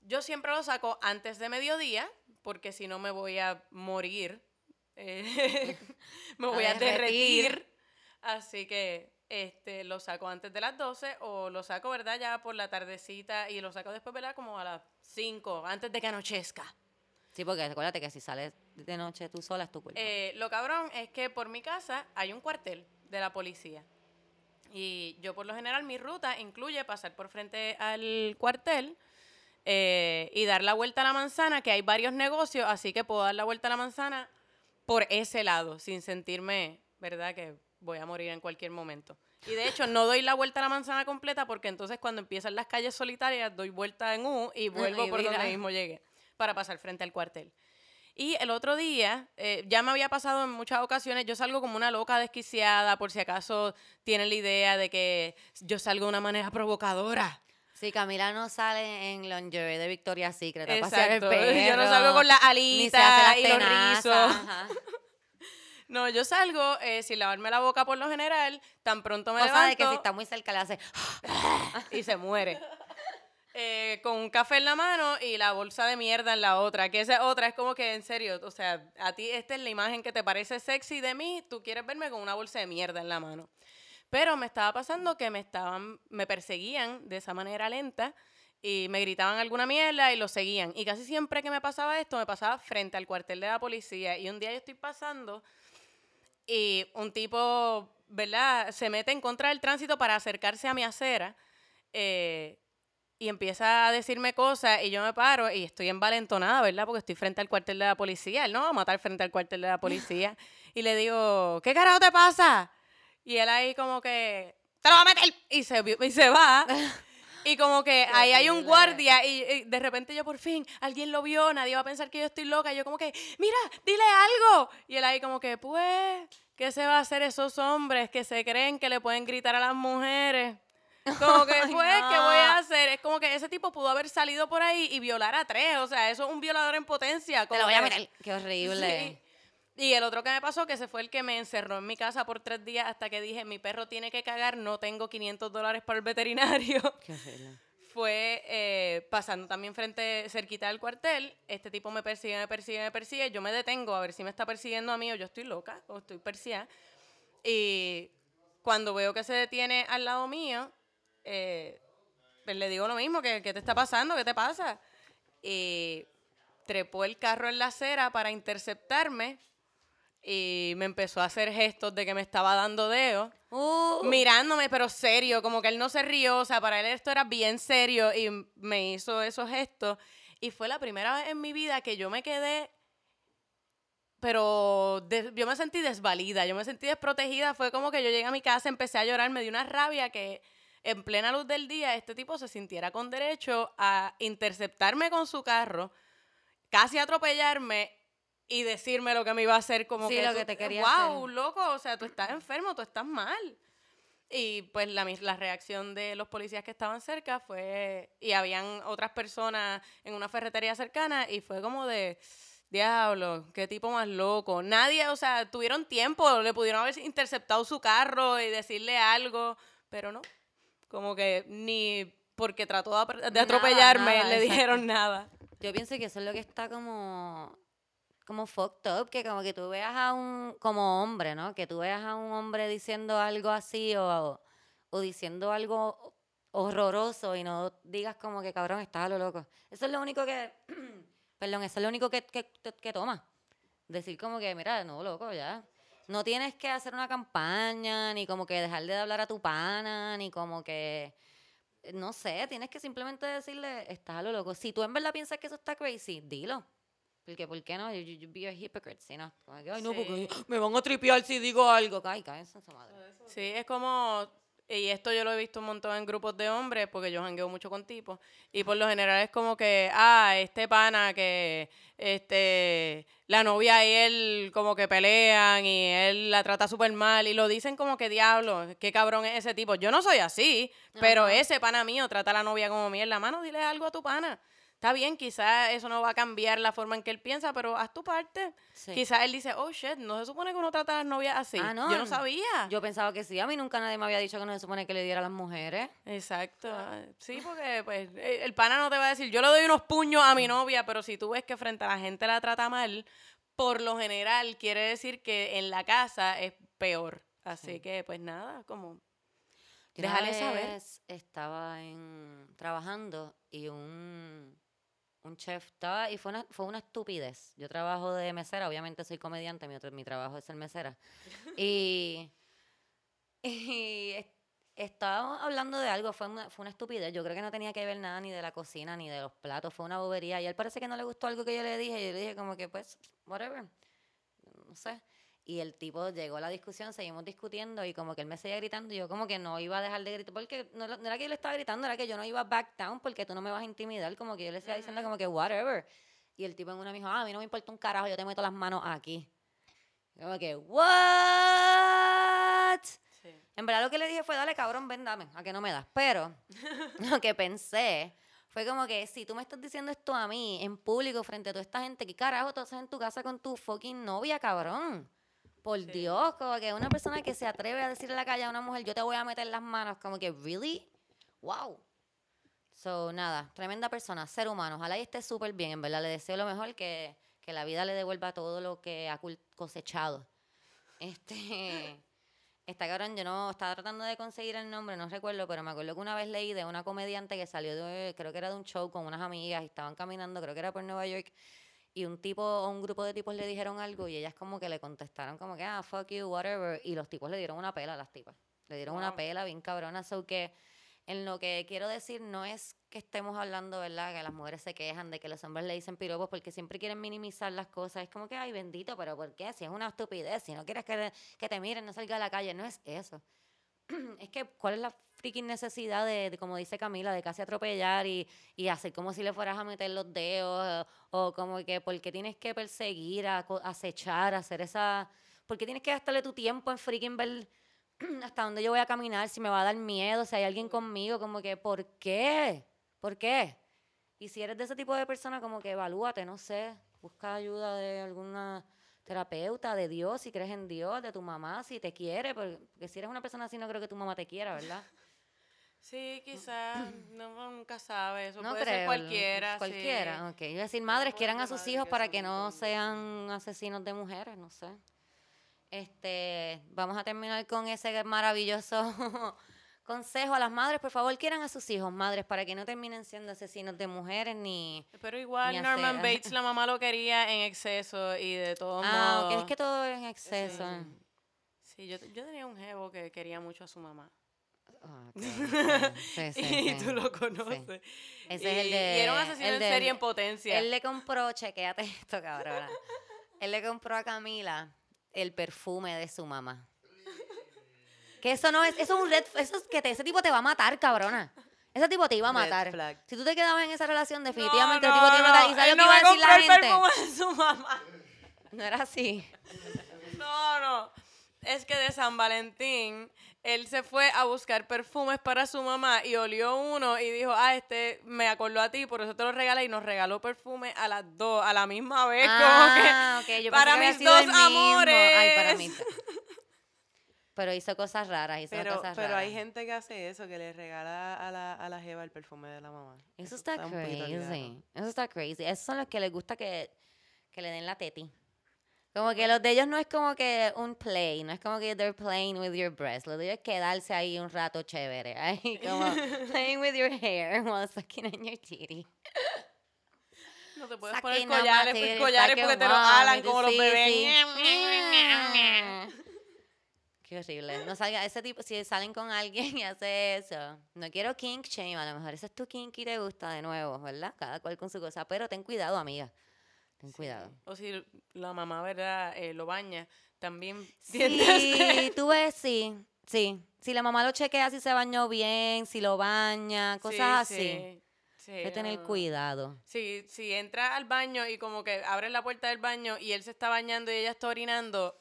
Yo siempre lo saco antes de mediodía porque si no me voy a morir. eh, me A voy a derretir. derretir. Así que este, lo saco antes de las 12 o lo saco, ¿verdad? Ya por la tardecita y lo saco después, ¿verdad? Como a las 5, antes de que anochezca. Sí, porque acuérdate que si sales de noche tú sola es tu culpa. Eh, lo cabrón es que por mi casa hay un cuartel de la policía. Y yo por lo general mi ruta incluye pasar por frente al cuartel eh, y dar la vuelta a la manzana, que hay varios negocios, así que puedo dar la vuelta a la manzana por ese lado, sin sentirme, ¿verdad? Que voy a morir en cualquier momento. Y de hecho no doy la vuelta a la manzana completa porque entonces cuando empiezan las calles solitarias doy vuelta en U y vuelvo y por donde mismo llegué para pasar frente al cuartel. Y el otro día, eh, ya me había pasado en muchas ocasiones, yo salgo como una loca desquiciada, por si acaso tienen la idea de que yo salgo de una manera provocadora. Sí, Camila no sale en lingerie de Victoria's Secret a pasear el Exacto. perro. Yo no salgo con la ni se hace alita y los tenazas, rizos. ajá. No, yo salgo eh, sin lavarme la boca por lo general, tan pronto me Cosa levanto de que si está muy cerca le hace... y se muere. Eh, con un café en la mano y la bolsa de mierda en la otra, que esa otra es como que en serio, o sea, a ti esta es la imagen que te parece sexy de mí, tú quieres verme con una bolsa de mierda en la mano. Pero me estaba pasando que me estaban, me perseguían de esa manera lenta y me gritaban alguna mierda y lo seguían. Y casi siempre que me pasaba esto, me pasaba frente al cuartel de la policía. Y un día yo estoy pasando y un tipo, ¿verdad? Se mete en contra del tránsito para acercarse a mi acera eh, y empieza a decirme cosas y yo me paro y estoy envalentonada, ¿verdad? Porque estoy frente al cuartel de la policía. Él no va a matar frente al cuartel de la policía. y le digo, ¿qué carajo te pasa? Y él ahí como que, ¡te lo va a meter! Y se, y se va. Y como que ahí hay un guardia y, y de repente yo por fin, alguien lo vio, nadie va a pensar que yo estoy loca. Y yo como que, mira, dile algo. Y él ahí como que, pues, ¿qué se va a hacer esos hombres que se creen que le pueden gritar a las mujeres? Como que, Ay, pues, ¿qué voy a hacer? Es como que ese tipo pudo haber salido por ahí y violar a tres. O sea, eso es un violador en potencia. Te como lo voy a meter. Qué horrible. Sí. Y el otro que me pasó, que ese fue el que me encerró en mi casa por tres días hasta que dije, mi perro tiene que cagar, no tengo 500 dólares para el veterinario. Qué. Fue eh, pasando también frente, cerquita del cuartel. Este tipo me persigue, me persigue, me persigue. Yo me detengo a ver si me está persiguiendo a mí o yo estoy loca o estoy persiguiendo. Y cuando veo que se detiene al lado mío, eh, pues le digo lo mismo, que ¿qué te está pasando? ¿Qué te pasa? Y trepó el carro en la acera para interceptarme y me empezó a hacer gestos de que me estaba dando dedo, Uh, mirándome, pero serio, como que él no se rió, o sea, para él esto era bien serio y me hizo esos gestos. Y fue la primera vez en mi vida que yo me quedé, pero de- yo me sentí desvalida, yo me sentí desprotegida. Fue como que yo llegué a mi casa, empecé a llorar, me dio una rabia que en plena luz del día este tipo se sintiera con derecho a interceptarme con su carro, casi atropellarme y decirme lo que me iba a hacer como Sí, que lo tú- que te quería wow, hacer". loco, o sea, tú estás enfermo, tú estás mal. Y pues la, la reacción de los policías que estaban cerca fue, y habían otras personas en una ferretería cercana, y fue como de, diablo, qué tipo más loco. Nadie, o sea, tuvieron tiempo, le pudieron haber interceptado su carro y decirle algo, pero no, como que ni porque trató de de Nada, atropellarme nada, le exacto. dijeron nada. Yo pienso que eso es lo que está como como fucked up, que como que tú veas a un, como hombre, ¿no? Que tú veas a un hombre diciendo algo así o, o diciendo algo horroroso y no digas como que cabrón, estás a lo loco. Eso es lo único que, perdón, eso es lo único que, que, que toma. Decir como que, mira, no, loco, ya. No tienes que hacer una campaña, ni como que dejar de hablar a tu pana, ni como que no sé, tienes que simplemente decirle, estás a lo loco. Si tú en verdad piensas que eso está crazy, dilo. Porque, ¿por qué no? You, you- you be a hypocrite, si no. Como que, Ay, no, porque me van a tripear si digo algo. Ay, cállense en su madre. Sí, es como, y esto yo lo he visto un montón en grupos de hombres, porque yo jangueo mucho con tipos, y por lo general es como que, ah, este pana que, este, la novia y él como que pelean y él la trata súper mal, y lo dicen como que, diablo, qué cabrón es ese tipo. Yo no soy así, pero ese pana mío trata a la novia como mierda. Mano, dile algo a tu pana. Está bien, quizás eso no va a cambiar la forma en que él piensa, pero haz tu parte. Sí. Quizás él dice, oh shit, no se supone que uno trata a las novias así. Ah, no, Yo no sabía. Yo pensaba que sí. A mí nunca nadie me había dicho que no se supone que le diera a las mujeres. Exacto. Sí, porque pues eh, el pana no te va a decir, yo le doy unos puños a mi novia, pero si tú ves que frente a la gente la trata mal, por lo general quiere decir que en la casa es peor. Así Sí. que pues nada, como déjale saber. vez estaba en, trabajando y un, un chef, estaba, y fue una, fue una estupidez. Yo trabajo de mesera, obviamente soy comediante, mi, mi trabajo es ser mesera. y, y es- estábamos hablando de algo, fue una, fue una estupidez. Yo creo que no tenía que ver nada ni de la cocina ni de los platos, fue una bobería. Y él parece que no le gustó algo que yo le dije. Y yo le dije, como que, pues, whatever. No sé. Y el tipo llegó a la discusión, seguimos discutiendo y como que él me seguía gritando y yo como que no iba a dejar de gritar porque no, no era que yo le estaba gritando, era que yo no iba back down porque tú no me vas a intimidar, como que yo le estaba diciendo como que whatever. Y el tipo en una me dijo, ah, a mí no me importa un carajo, yo te meto las manos aquí. Como que, what? Sí. En verdad lo que le dije fue, dale cabrón, ven, dame, a que no me das. Pero lo que pensé fue como que si tú me estás diciendo esto a mí en público frente a toda esta gente, ¿qué carajo tú haces en tu casa con tu fucking novia, cabrón? Por Sí. Dios, como que una persona que se atreve a decirle en la calle a una mujer, yo te voy a meter las manos, como que, ¿really? Wow. So, nada, tremenda persona, ser humano. Ojalá y esté súper bien, en verdad. Le deseo lo mejor, que, que la vida le devuelva todo lo que ha cosechado. Este. Está cabrón, yo no estaba tratando de conseguir el nombre, no recuerdo, pero me acuerdo que una vez leí de una comediante que salió de, creo que era de un show con unas amigas y estaban caminando, creo que era por Nueva York, y un tipo o un grupo de tipos le dijeron algo y ellas como que le contestaron como que, ah, fuck you, whatever, y los tipos le dieron una pela a las tipas. Le dieron una pela bien cabrona, so que en lo que quiero decir no es que estemos hablando, ¿verdad? Que las mujeres se quejan de que los hombres le dicen piropos porque siempre quieren minimizar las cosas. Es como que, ay, bendito, pero ¿por qué? Si es una estupidez, si no quieres que, te- que te miren, no salga a la calle. No es eso. es que, ¿cuál es la freaking necesidad de, de, como dice Camila, de casi atropellar y, y hacer como si le fueras a meter los dedos? O, o como que, ¿por qué tienes que perseguir, a, acechar, hacer esa... ¿Por qué tienes que gastarle tu tiempo en freaking ver hasta dónde yo voy a caminar, si me va a dar miedo, si hay alguien conmigo, como que, ¿por qué? ¿Por qué? Y si eres de ese tipo de persona, como que evalúate, no sé, busca ayuda de alguna terapeuta, de Dios, si crees en Dios, de tu mamá, si te quiere, porque porque si eres una persona así, no creo que tu mamá te quiera, ¿verdad? Sí, quizás, no, nunca sabe, eso no puede creo. ser cualquiera. sí. Cualquiera, ok. Yo iba a decir, madres, quieran a sus hijos que para que no sean asesinos de mujeres, no sé. Este, vamos a terminar con ese maravilloso consejo a las madres, por favor, quieran a sus hijos, madres, para que no terminen siendo asesinos de mujeres ni... Pero igual Ni Norman hacer- Bates, la mamá lo quería en exceso y de todos Ah, modos. es que todo es en exceso. Sí, yo, yo tenía un jevo que quería mucho a su mamá. Ah, ok, sí, sí, y sí. tú lo conoces. Ese y, es el de... y era un asesino el en de- serie en potencia. Él le compró, chequéate esto, cabrona. Él le compró a Camila el perfume de su mamá. Que eso no es, eso es un red, eso es que te- ese tipo te va a matar, cabrona. Ese tipo te iba a matar. Si tú te quedabas en esa relación, No, definitivamente el no, tipo te iba a matar. ¿Y sabes no iba a decir la el gente? perfume de su mamá. No era así. No, no. Es que de San Valentín, él se fue a buscar perfumes para su mamá y olió uno y dijo, ah, este me acordó a ti, por eso te lo regalé y nos regaló perfume a las dos, a la misma vez. Ah, como que, ok, yo para mis dos. Ay, para amores. mí. Pero hizo cosas raras, hizo Pero, cosas pero raras. hay gente que hace eso, que le regala a la, a la jeva el perfume de la mamá. Eso está, crazy. Eso está crazy. Esos son los que les gusta que, que le den la teti. Como que los de ellos no es como que un play, no es como que they're playing with your breast. Lo de ellos es quedarse ahí un rato chévere. Ahí como playing with your hair while sucking on your titty. No te puedes poner Sucking collares, titty, collares porque te on alan como los bebés. Qué horrible. No salga ese tipo, si salen con alguien y hace eso. No quiero kink shame, a lo mejor ese es tu kink y te gusta de nuevo, ¿verdad? Cada cual con su cosa. Pero ten cuidado, amiga. Ten cuidado. O si la mamá, ¿verdad? Eh, lo baña, también Sí, tú ves, sí, sí. Si la mamá lo chequea si se bañó bien, si lo baña, cosas Sí, así. sí, sí, Hay que tener no. cuidado. Si, si entra al baño y como que abre la puerta del baño y él se está bañando y ella está orinando,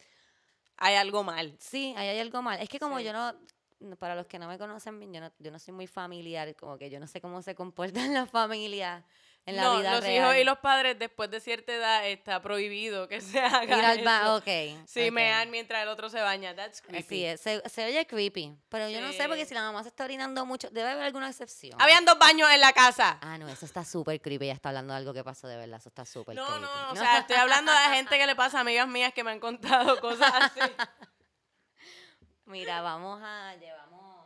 hay algo mal. Sí, ahí hay algo mal. Es que como Sí. yo no, no- para los que no me conocen bien, yo no, yo no soy muy familiar, como que yo no sé cómo se comportan las familias en la no, vida los real. hijos y los padres después de cierta edad está prohibido que se haga Ir al ba- eso. ok. Sí, ok. mear mientras el otro se baña. That's creepy. Así es, se, se oye creepy, pero yo no sé porque si la mamá se está orinando mucho, debe haber alguna excepción. Habían dos baños en la casa. Ah, no, eso está súper creepy, ella está hablando de algo que pasó de verdad, eso está súper No, creepy. no, o sea, estoy hablando de gente que le pasa a amigas mías que me han contado cosas así. Mira, vamos a, llevamos,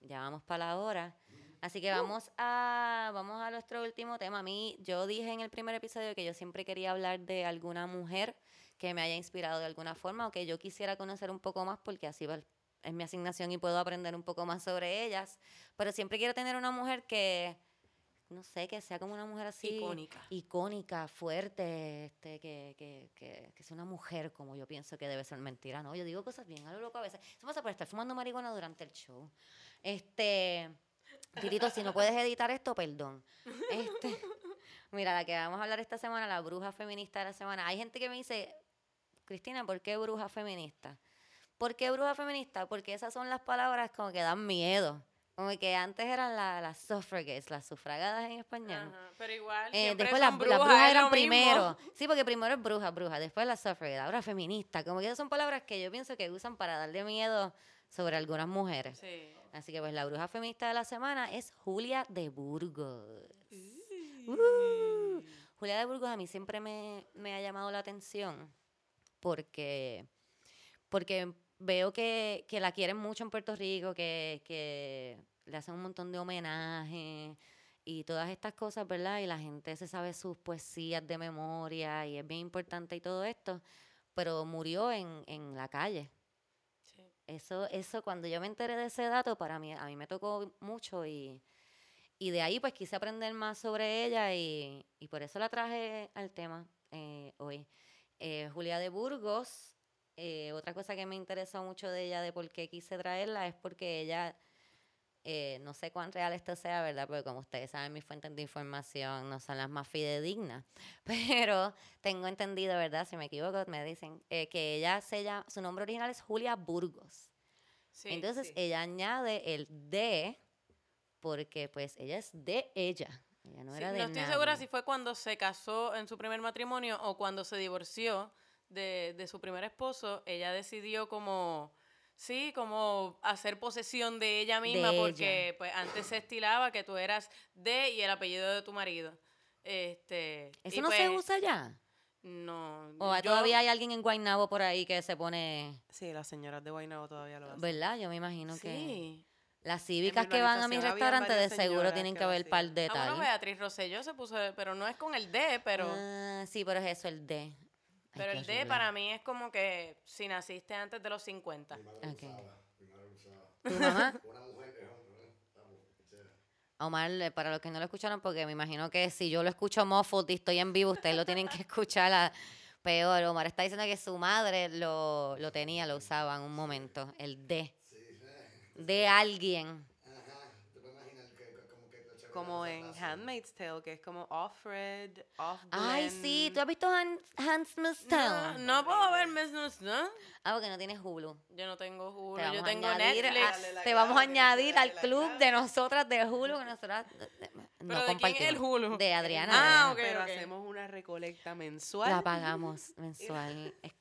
ya vamos para la hora. Así que vamos a vamos a nuestro último tema. A mí, yo dije en el primer episodio que yo siempre quería hablar de alguna mujer que me haya inspirado de alguna forma o que yo quisiera conocer un poco más porque así va- es mi asignación y puedo aprender un poco más sobre ellas. Pero siempre quiero tener una mujer que, no sé, que sea como una mujer así. Icónica. Icónica, fuerte, este, que, que, que, que sea una mujer como yo pienso que debe ser. Mentira, ¿no? Yo digo cosas bien a lo loco a veces. Eso pasa por estar fumando marihuana durante el show. Este, Titito, si no puedes editar esto, perdón. Este, mira, la que vamos a hablar esta semana, la bruja feminista de la semana. Hay gente que me dice, Cristina, ¿por qué bruja feminista? ¿Por qué bruja feminista? Porque esas son las palabras como que dan miedo. Como que antes eran la- las suffragettes, las sufragadas en español. Ajá, Pero igual, Eh, después las las brujas, brujas es eran mismo. primero. Sí, porque primero es bruja, bruja, después la suffragette, ahora feminista. Como que esas son palabras que yo pienso que usan para darle miedo sobre algunas mujeres. Sí. Así que pues la bruja feminista de la semana es Julia de Burgos. Uh. Julia de Burgos a mí siempre me, me ha llamado la atención porque, porque veo que, que la quieren mucho en Puerto Rico, que, que le hacen un montón de homenajes y todas estas cosas, ¿verdad? Y la gente se sabe sus poesías de memoria y es bien importante y todo esto, pero murió en, en la calle. Eso, eso, cuando yo me enteré de ese dato, para mí, a mí me tocó mucho y, y de ahí pues quise aprender más sobre ella y, y por eso la traje al tema eh, hoy. Eh, Julia de Burgos, eh, otra cosa que me interesó mucho de ella, de por qué quise traerla, es porque ella, eh, no sé cuán real esto sea, ¿verdad? Porque como ustedes saben, mis fuentes de información no son las más fidedignas, pero tengo entendido, ¿verdad? Si me equivoco, me dicen eh, que ella se llama, su nombre original es Julia Burgos. Sí, Entonces sí. ella añade el de porque pues ella es de ella. Ella no Sí, era de no estoy segura si fue cuando se casó en su primer matrimonio o cuando se divorció de, de su primer esposo. Ella decidió como, sí, como hacer posesión de ella misma porque pues antes se estilaba que tú eras de y el apellido de tu marido. Este, ¿Eso no se pues, usa ya? No. ¿O yo- todavía hay alguien en Guaynabo por ahí que se pone... Sí, las señoras de Guaynabo todavía lo hacen. ¿Verdad? Yo me que... Sí. Las cívicas que van a mi restaurante de seguro tienen que que ver par de Ah, bueno, tal. Beatriz Rosselló se puso, pero no es con el D, pero... Ah, sí, pero es eso, el D. Pero el D para mí es como que si naciste antes de los 50. Ok. ¿Tu mamá? Omar, eh, para los que no lo escucharon, porque me imagino que si yo lo escucho muffled y estoy en vivo, ustedes lo tienen que escuchar a- peor. Omar está diciendo que su madre lo, lo tenía, lo usaba en un momento, el de. De alguien. Como en Handmaid's Tale, que es como off-red, off-blend. Ay, sí, ¿tú has visto Han- Handmaid's No, Tale? no puedo ver Business, ¿no? Ah, porque no tienes Hulu. Yo no tengo Hulu, Te vamos, yo a tengo añadir, Netflix. a- te vamos a añadir al club clave. de nosotras de Hulu, que nosotras eh, eh, no ¿Pero de quién es compartimos. el Hulu? De Adriana. Ah, Adriana. ok, Pero ok. hacemos una recolecta mensual. La pagamos mensual. Es-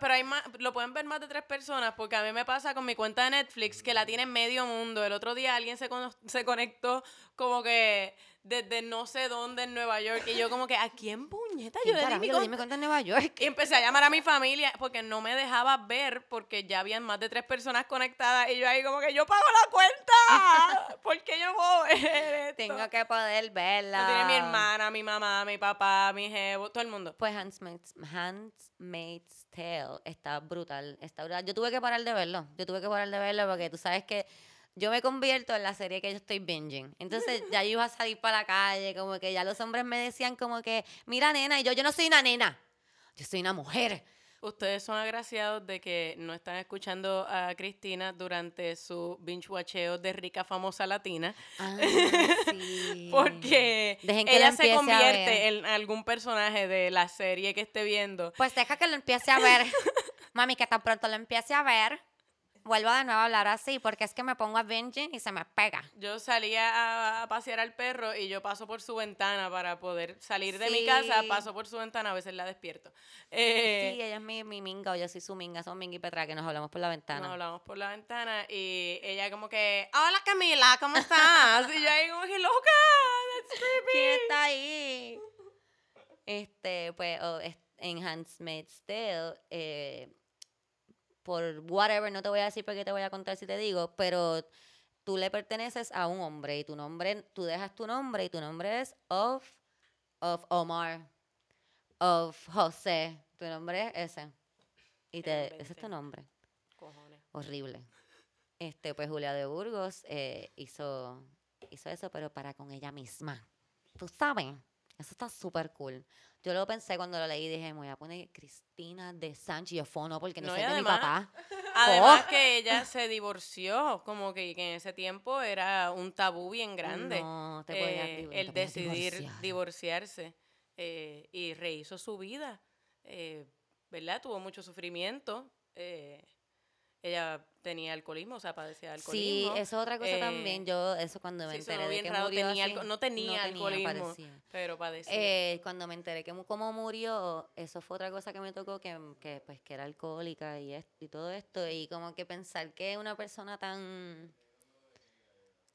pero hay más, lo pueden ver más de tres personas porque a mí me pasa con mi cuenta de Netflix que la tiene medio mundo. El otro día alguien se, cono- se conectó como que desde no sé dónde en Nueva York y yo como que, ¿a quién puñeta? Yo ¿Quién le di mi Yo mi cuenta en Nueva York. Y empecé a llamar a mi familia porque no me dejaba ver porque ya habían más de tres personas conectadas y yo ahí como que yo pago la cuenta. ¿Por qué yo no puedo ver esto? Tengo que poder verla. Tiene mi hermana, mi mamá, mi papá, mi jevo, todo el mundo. Pues Handmaid's, Handmaid's Tale está brutal, está brutal. Yo tuve que parar de verlo. Yo tuve que parar de verlo porque tú sabes que yo me convierto en la serie que yo estoy binging. Entonces ya yo iba a salir para la calle, como que ya los hombres me decían como que, mira nena, y yo, yo no soy una nena, yo soy una mujer. Ustedes son agraciados de que no están escuchando a Cristina durante su binge watcheo de rica famosa latina. Ah, sí. Porque Dejen que la ella se convierte en algún personaje de la serie que esté viendo. Pues deja que lo empiece a ver. Mami, que tan pronto lo empiece a ver, vuelvo de nuevo a hablar así, porque es que me pongo a binging y se me pega. Yo salía a, a pasear al perro y yo paso por su ventana para poder salir de mi casa, paso por su ventana, a veces la despierto. Eh, sí, ella es mi, mi minga o yo soy su minga, son minga y Petra, que nos hablamos por la ventana. Nos hablamos por la ventana y ella como que, hola Camila, ¿cómo estás? y yo ahí como que, loca, that's creepy. ¿Quién está ahí? Este, pues, o es- en Handmaid's Tale, eh, por whatever, no te voy a decir porque te voy a contar si te digo, pero tú le perteneces a un hombre y tu nombre, tú dejas tu nombre y tu nombre es of, of Omar, of José. Tu nombre es ese. Y te, ese es tu nombre. Cojones. Horrible. Este, pues Julia de Burgos eh, hizo, hizo eso, pero para con ella misma. Tú sabes, eso está súper cool. Yo lo pensé cuando lo leí, dije, me voy a poner Cristina de Sánchez. Y yo, fue no, porque no, No, sé y de mi papá. Además que ella se divorció, como que, que en ese tiempo era un tabú bien grande. No, te podías eh, te el decidir divorciar. divorciarse eh, y rehizo su vida, eh, ¿verdad? Tuvo mucho sufrimiento. eh, ella tenía alcoholismo, o sea, padecía de Sí, alcoholismo. eso es otra cosa eh, también. Yo, eso cuando me sí, enteré de que raro, murió tenía así, no tenía alcoholismo. pero padecía. Eh, cuando me enteré que cómo murió, eso fue otra cosa que me tocó, que, que, pues que era alcohólica y, es- y todo esto, y como que pensar que una persona tan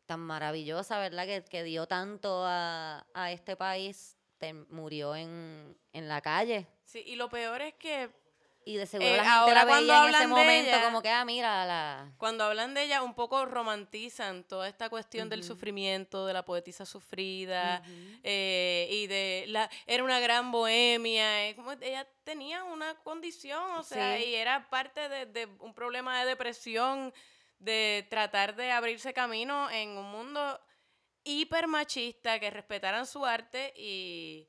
tan maravillosa, ¿verdad? Que, que dio tanto a, a este país, te- murió en, en la calle. sí, y lo peor es que Y de seguro Eh, la gente ahora la cuando veía en ese hablan momento ella- como que, ah, mira, la... Cuando hablan de ella, un poco romantizan toda esta cuestión del sufrimiento, de la poetisa sufrida, eh, y de la era una gran bohemia, eh, como ella tenía una condición, o sea, Sí. y era parte de, de un problema de depresión, de tratar de abrirse camino en un mundo hiper machista, que respetaran su arte y,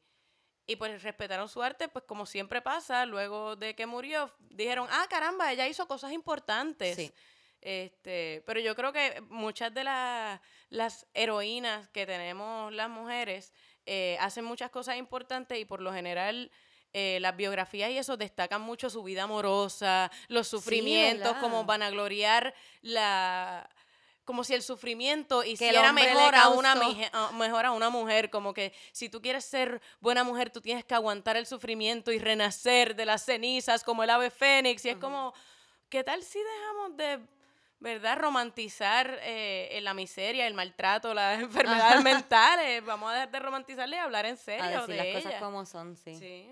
y pues respetaron su arte, pues como siempre pasa, luego de que murió, dijeron, ah, caramba, ella hizo cosas importantes. Sí. Este, pero yo creo que muchas de las, las heroínas que tenemos las mujeres eh, hacen muchas cosas importantes y por lo general eh, las biografías y eso destacan mucho su vida amorosa, los sufrimientos, como ¿verdad? vanagloriar la como si el sufrimiento hiciera mejor a una mejor a una mujer, como que si tú quieres ser buena mujer, tú tienes que aguantar el sufrimiento y renacer de las cenizas como el ave fénix y es como ¿qué tal si dejamos de ¿verdad? Romantizar eh, la miseria, el maltrato, las enfermedades mentales. Vamos a dejar de romantizarle y hablar en serio A decir de las ella. cosas como son, sí. Sí.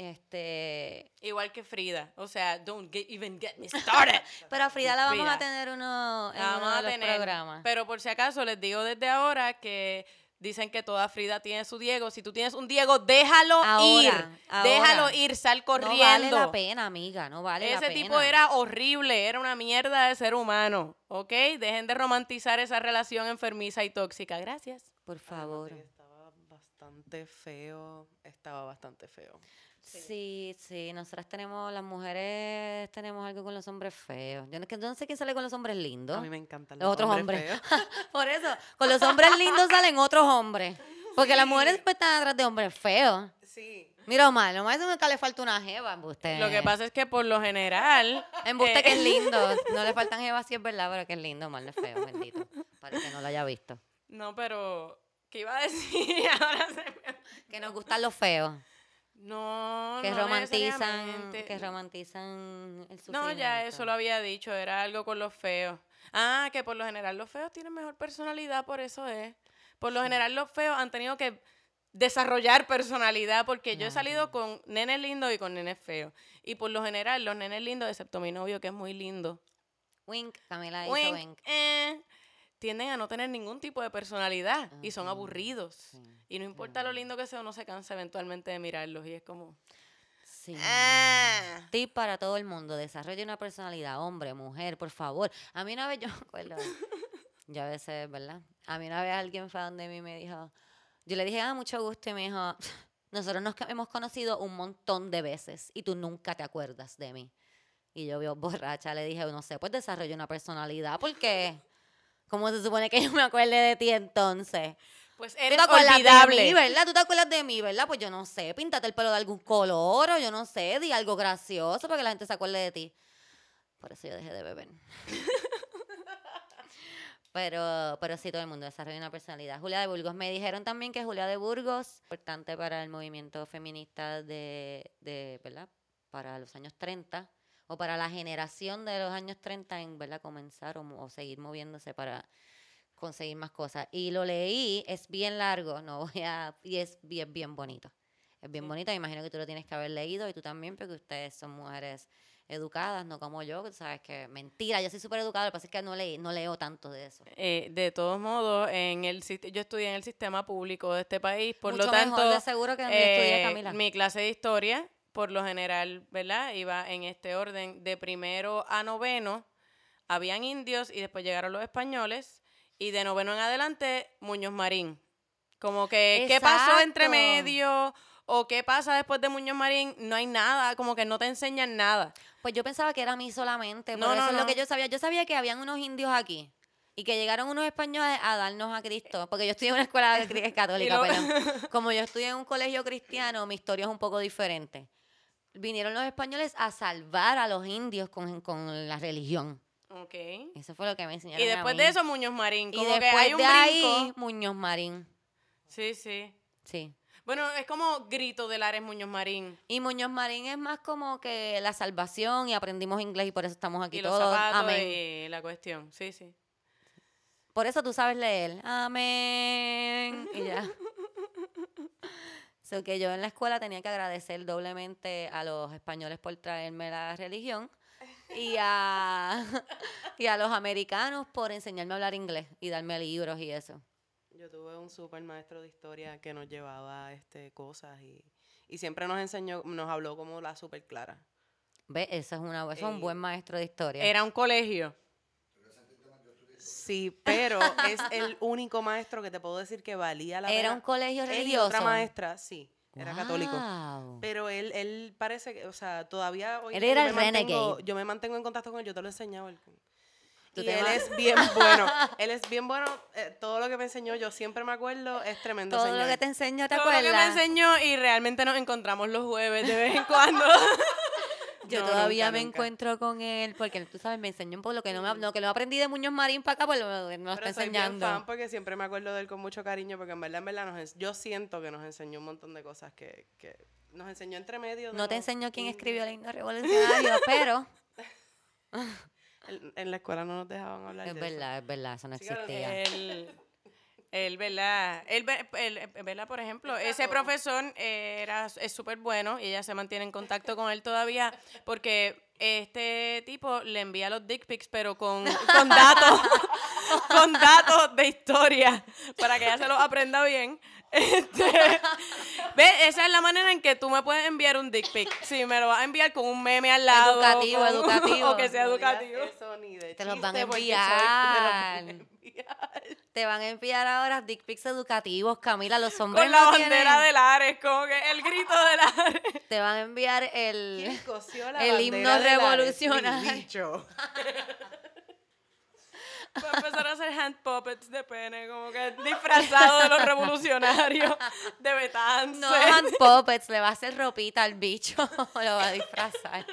Este, Igual que Frida. O sea, don't get- even get me started. pero a Frida la vamos Frida. a tener uno en La uno vamos de a los tener. programas. Pero por si acaso les digo desde ahora que dicen que toda Frida tiene su Diego. Si tú tienes un Diego, déjalo Ahora, ir. Déjalo ir, sal corriendo. No vale la pena, amiga, no vale la Ese pena. tipo era horrible, era una mierda de ser humano, ¿ok? Dejen de romantizar esa relación enfermiza y tóxica. Gracias. Por favor. Estaba bastante feo. Estaba bastante feo. Sí, sí, nosotras tenemos, las mujeres tenemos algo con los hombres feos. Yo no, que- yo no sé quién sale con los hombres lindos. A mí me encantan Los otros hombres. feos. Por eso, con los hombres lindos salen otros hombres. Porque las mujeres siempre están atrás de hombres feos. Sí. Mira, Omar, Omar eso nunca le falta una jeva, embuste. Lo que pasa es que por lo general. Embuste eh, que es lindo. No le faltan jevas, sí es verdad, pero que es lindo, Omar no es feo, bendito. Para que no lo haya visto. No, pero. ¿Qué iba a decir? Ahora se me- Que nos gustan los feos. No, Que no romantizan, que romantizan el No, sufrimiento. ya eso lo había dicho, era algo con los feos. Ah, que por lo general los feos tienen mejor personalidad, por eso es. Por lo general los feos han tenido que desarrollar personalidad, porque yo he salido con nenes lindos y con nenes feos. Y por lo general los nenes lindos, excepto mi novio que es muy lindo, Wink, Camila hizo wink, wink. eh, tienden a no tener ningún tipo de personalidad y son aburridos. Y no importa lo lindo que sea, uno se cansa eventualmente de mirarlos y es como... Sí. Ah. Tip para todo el mundo, desarrolle una personalidad, hombre, mujer, por favor. A mí una vez yo me acuerdo, yo a veces, ¿verdad? A mí una vez alguien fue donde mí me dijo, yo le dije, ah, mucho gusto, y me dijo, nosotros nos hemos conocido un montón de veces y tú nunca te acuerdas de mí. Y yo, vio borracha, le dije, no sé, pues desarrolla una personalidad, porque ¿cómo se supone que yo me acuerde de ti entonces? Pues Tú eres te acuerdas olvidable. de mí, ¿verdad? Tú te acuerdas de mí, ¿verdad? Pues yo no sé, píntate el pelo de algún color o yo no sé, di algo gracioso para que la gente se acuerde de ti. Por eso yo dejé de beber. pero, pero sí, todo el mundo desarrolla una personalidad. Julia de Burgos. Me dijeron también que Julia de Burgos, importante para el movimiento feminista de, de ¿verdad? Para los años 30 o para la generación de los años 30 en, ¿verdad? Comenzar o, seguir moviéndose para conseguir más cosas. Y lo leí, es bien largo, no voy a, y es bien, bien bonito. Es bien Sí. bonito, me imagino que tú lo tienes que haber leído y tú también, porque ustedes son mujeres educadas, no como yo, que sabes que mentira, yo soy súper educada, lo que pasa es que no, leí, no leo tanto de eso. Eh, de todos modos, en el yo estudié en el sistema público de este país, por Mucho lo tanto, mejor de seguro que estudié, eh, Camila. mi clase de historia, por lo general, ¿verdad? Iba en este orden, de primero a noveno, habían indios y después llegaron los españoles, y de noveno en adelante, Muñoz Marín. Como que, ¿qué pasó entre medio? ¿O qué pasa después de Muñoz Marín? No hay nada, como que no te enseñan nada. Pues yo pensaba que era a mí solamente, No, por no, eso es lo que yo sabía. Yo sabía que habían unos indios aquí y que llegaron unos españoles a darnos a Cristo, porque yo estudié en una escuela católica, perdón. Como yo estudié en un colegio cristiano, mi historia es un poco diferente. Vinieron los españoles a salvar a los indios con, con la religión. Ok. Eso fue lo que me enseñaron Y a después mí. de eso, Muñoz Marín. y Como después que hay un de brinco. ahí, Muñoz Marín. Sí, sí. Sí. Bueno, es como Grito de Lares Muñoz Marín. Y Muñoz Marín es más como que la salvación y aprendimos inglés y por eso estamos aquí y los todos. zapatos Amén. y la cuestión. Sí, sí. Por eso tú sabes leer. Amén. Y ya. So que yo en la escuela tenía que agradecer doblemente a los españoles por traerme la religión y a, y a los americanos por enseñarme a hablar inglés y darme libros y eso. Yo tuve un super maestro de historia que nos llevaba este, cosas y, y siempre nos enseñó, nos habló como la super clara. ¿Ves? Eso es, una, eso es un buen maestro de historia. Era un colegio. Sí, pero es el único maestro que te puedo decir que valía la Era pena. un colegio Él y religioso. otra maestra, sí, era católico. Guau. Pero él, él parece que, o sea, todavía hoy Él día era yo el me mantengo- renegade. Yo me mantengo en contacto con él, yo te lo he enseñado. él- Y él vas- es bien bueno. Él es bien bueno. eh, todo lo que me enseñó, yo siempre me acuerdo, es tremendo Todo señor. lo que te enseño, ¿te Todo lo acuerdas? que me enseñó y realmente nos encontramos los jueves de vez en cuando. Yo No, todavía nunca, me nunca. encuentro con él porque tú sabes, me enseñó un poco lo que no, me, lo que no aprendí de Muñoz Marín para acá, pues me lo está soy bien enseñando. fan porque siempre me acuerdo de él con mucho cariño porque en verdad, en verdad, nos yo siento que nos enseñó un montón de cosas que, que nos enseñó entre medio. No te los enseñó quién escribió el himno revolucionario, pero En, en la escuela no nos dejaban hablar es de eso. verdad, es verdad, eso no Sí, claro, existía. Él, ¿verdad? Él, ve- él, ¿verdad? Por ejemplo, ese profesor era, es súper bueno y ella se mantiene en contacto con él todavía porque este tipo le envía los dick pics, pero con, con datos, con datos de historia para que ella se los aprenda bien. Este, ¿Ves? Esa es la manera en que tú me puedes enviar un dick pic. Si me lo vas a enviar con un meme al lado. Educativo, con- educativo. O que sea No educativo. eso ni de te los van a enviar. Enviar. Te van a enviar ahora dick pics educativos, Camila, los hombres Con la no bandera tienen- de Lares, como que el grito de Lares. Te van a enviar el... ¿Quién cosió la El himno revolucionario. Va a empezar a hacer hand puppets de pene, como que disfrazado de los revolucionarios de Betance. No, hand puppets, le va a hacer ropita al bicho, lo va a disfrazar.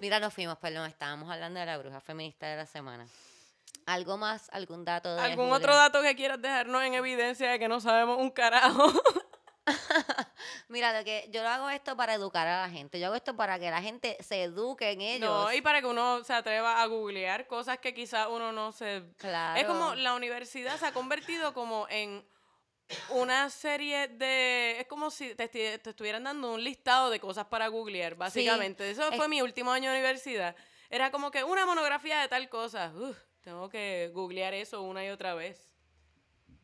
Mira, nos fuimos, perdón, estábamos hablando de la bruja feminista de la semana. ¿Algo más? ¿Algún dato de ¿Algún otro dato que quieras dejarnos en evidencia de que no sabemos un carajo? Mira, lo que yo lo hago esto para educar a la gente. Yo hago esto para que la gente se eduque en ellos. No, y para que uno se atreva a googlear cosas que quizás uno no se... Claro. Es como la universidad se ha convertido como en una serie de... Es como si te, estuvieran dando un listado de cosas para googlear, básicamente. Eso es- fue mi último año de universidad. Era como que una monografía de tal cosa. Uf, tengo que googlear eso una y otra vez.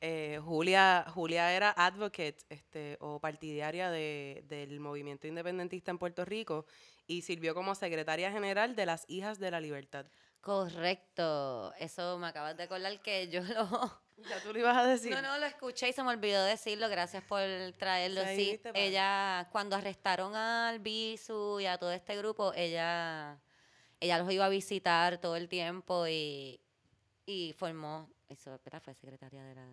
Eh, Julia, Julia era advocate este, o partidaria de- del movimiento independentista en Puerto Rico y sirvió como secretaria general de las Hijas de la Libertad. Correcto. Eso me acabas de acordar que yo lo... Ya tú lo ibas a decir. No, no, lo escuché y se me olvidó decirlo. Gracias por traerlo. Sí, ella, cuando arrestaron al Bisu y a todo este grupo, ella, ella los iba a visitar todo el tiempo y, y formó, eso, ¿verdad? Fue secretaria de la...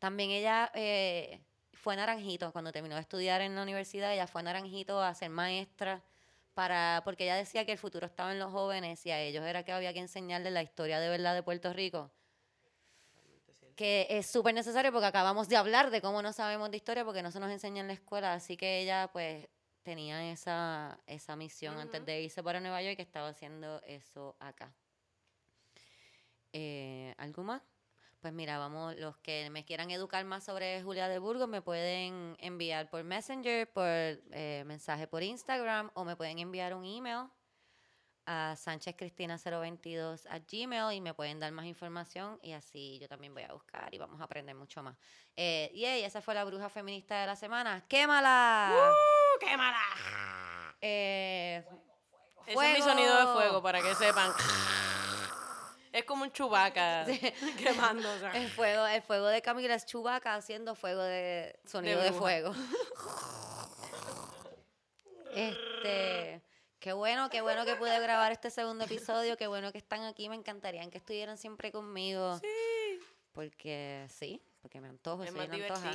También ella eh, fue naranjito, cuando terminó de estudiar en la universidad, ella fue naranjito a ser maestra, para, porque ella decía que el futuro estaba en los jóvenes y a ellos era que había que enseñarles la historia de verdad de Puerto Rico que es súper necesario porque acabamos de hablar de cómo no sabemos de historia porque no se nos enseña en la escuela, así que ella pues tenía esa, esa misión antes de irse para Nueva York que estaba haciendo eso acá. Eh, ¿Algo más? Pues mira, vamos, los que me quieran educar más sobre Julia de Burgos me pueden enviar por Messenger, por eh, mensaje por Instagram o me pueden enviar un email a sanchezcristina022 a gmail y me pueden dar más información y así yo también voy a buscar y vamos a aprender mucho más. Eh, yay, esa fue la bruja feminista de la semana. ¡Quémala! ¡Uh, ¡Qué mala! Eh, Ese es mi sonido de fuego, para que sepan. Es como un chubaca. Sea. el fuego, el fuego de Camila es Chubaca haciendo fuego de sonido de, fuego. este, qué bueno, qué bueno que pude grabar este segundo episodio, qué bueno que están aquí, me encantaría que estuvieran siempre conmigo. Sí. Porque sí, porque me antojo, Es soy más una antoja.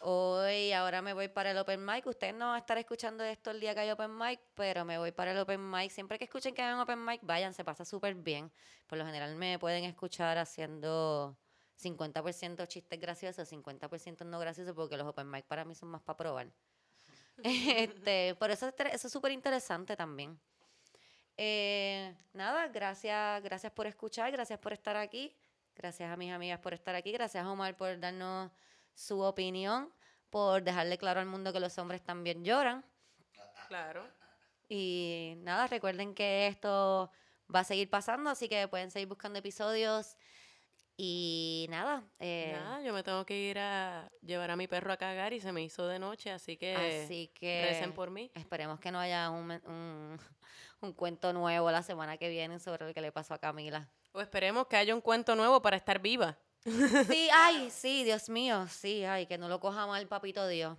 Hoy, ahora me voy para el Open Mic. Ustedes no van a estar escuchando esto el día que hay Open Mic, pero me voy para el Open Mic. Siempre que escuchen que hay un Open Mic, vayan, se pasa súper bien. Por lo general me pueden escuchar haciendo 50% chistes graciosos, 50% no graciosos, porque los Open Mic para mí son más para probar. este, por eso, eso es súper interesante también. Eh, nada, gracias, gracias por escuchar, gracias por estar aquí. Gracias a mis amigas por estar aquí. Gracias a Omar por darnos su opinión, por dejarle claro al mundo que los hombres también lloran. Claro. Y nada, recuerden que esto va a seguir pasando, así que pueden seguir buscando episodios. Y nada, eh, Nada, yo me tengo que ir a llevar a mi perro a cagar y se me hizo de noche, así que así que recen por mí. esperemos que no haya un, un, un cuento nuevo la semana que viene sobre lo que le pasó a Camila. O esperemos que haya un cuento nuevo para estar viva. Sí, ay, sí, Dios mío, sí, ay, que no lo coja mal, papito Dios.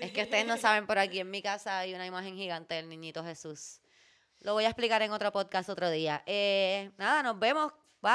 Es que ustedes no saben, por aquí en mi casa hay una imagen gigante del niñito Jesús. Lo voy a explicar en otro podcast otro día. Eh, nada, nos vemos. Bye.